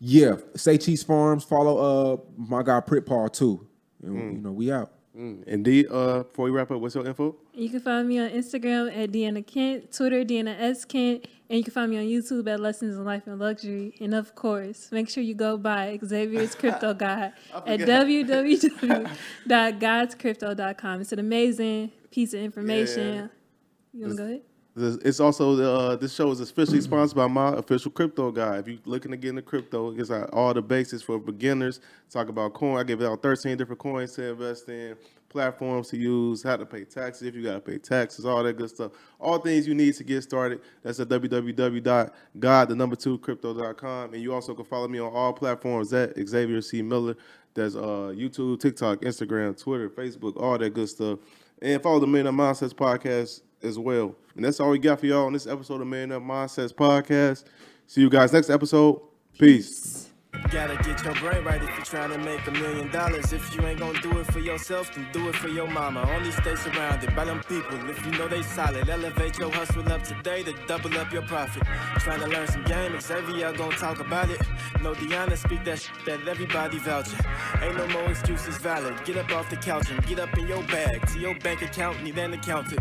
yeah, Say Cheese Farms. Follow uh my guy Prit Paul too. And, You know we out. Mm. And D, uh, before we wrap up, what's your info? You can find me on Instagram at Deanna Kent, Twitter Deanna S Kent, and you can find me on YouTube at Lessons in Life and Luxury. And of course, make sure you go buy Xavier's Crypto Guide at www.godscrypto.com. It's an amazing piece of information. You wanna go ahead? It's also uh, this show is officially sponsored by my official crypto guy. If you're looking to get into crypto, it's all the basics for beginners. Talk about coin. I give out 13 different coins to invest in, platforms to use, how to pay taxes if you got to pay taxes, all that good stuff. All things you need to get started. That's at www.god the number two crypto.com. And you also can follow me on all platforms at Xavier C Miller. There's uh, YouTube, TikTok, Instagram, Twitter, Facebook, all that good stuff. And follow the of Mindsets podcast as well. And that's all we got for y'all on this episode of Men of Mindsets podcast. See you guys next episode. Peace. Gotta get your brain right if you're trying to make a million dollars. If you ain't gonna do it for yourself, then do it for your mama. Only stay surrounded by them people if you know they solid. Elevate your hustle up today to double up your profit. Trying to learn some game, Xavier gonna talk about it. No Deanna speak that that everybody vouching. Ain't no more excuses valid. Get up off the couch and get up in your bag. To your bank account, need an accountant.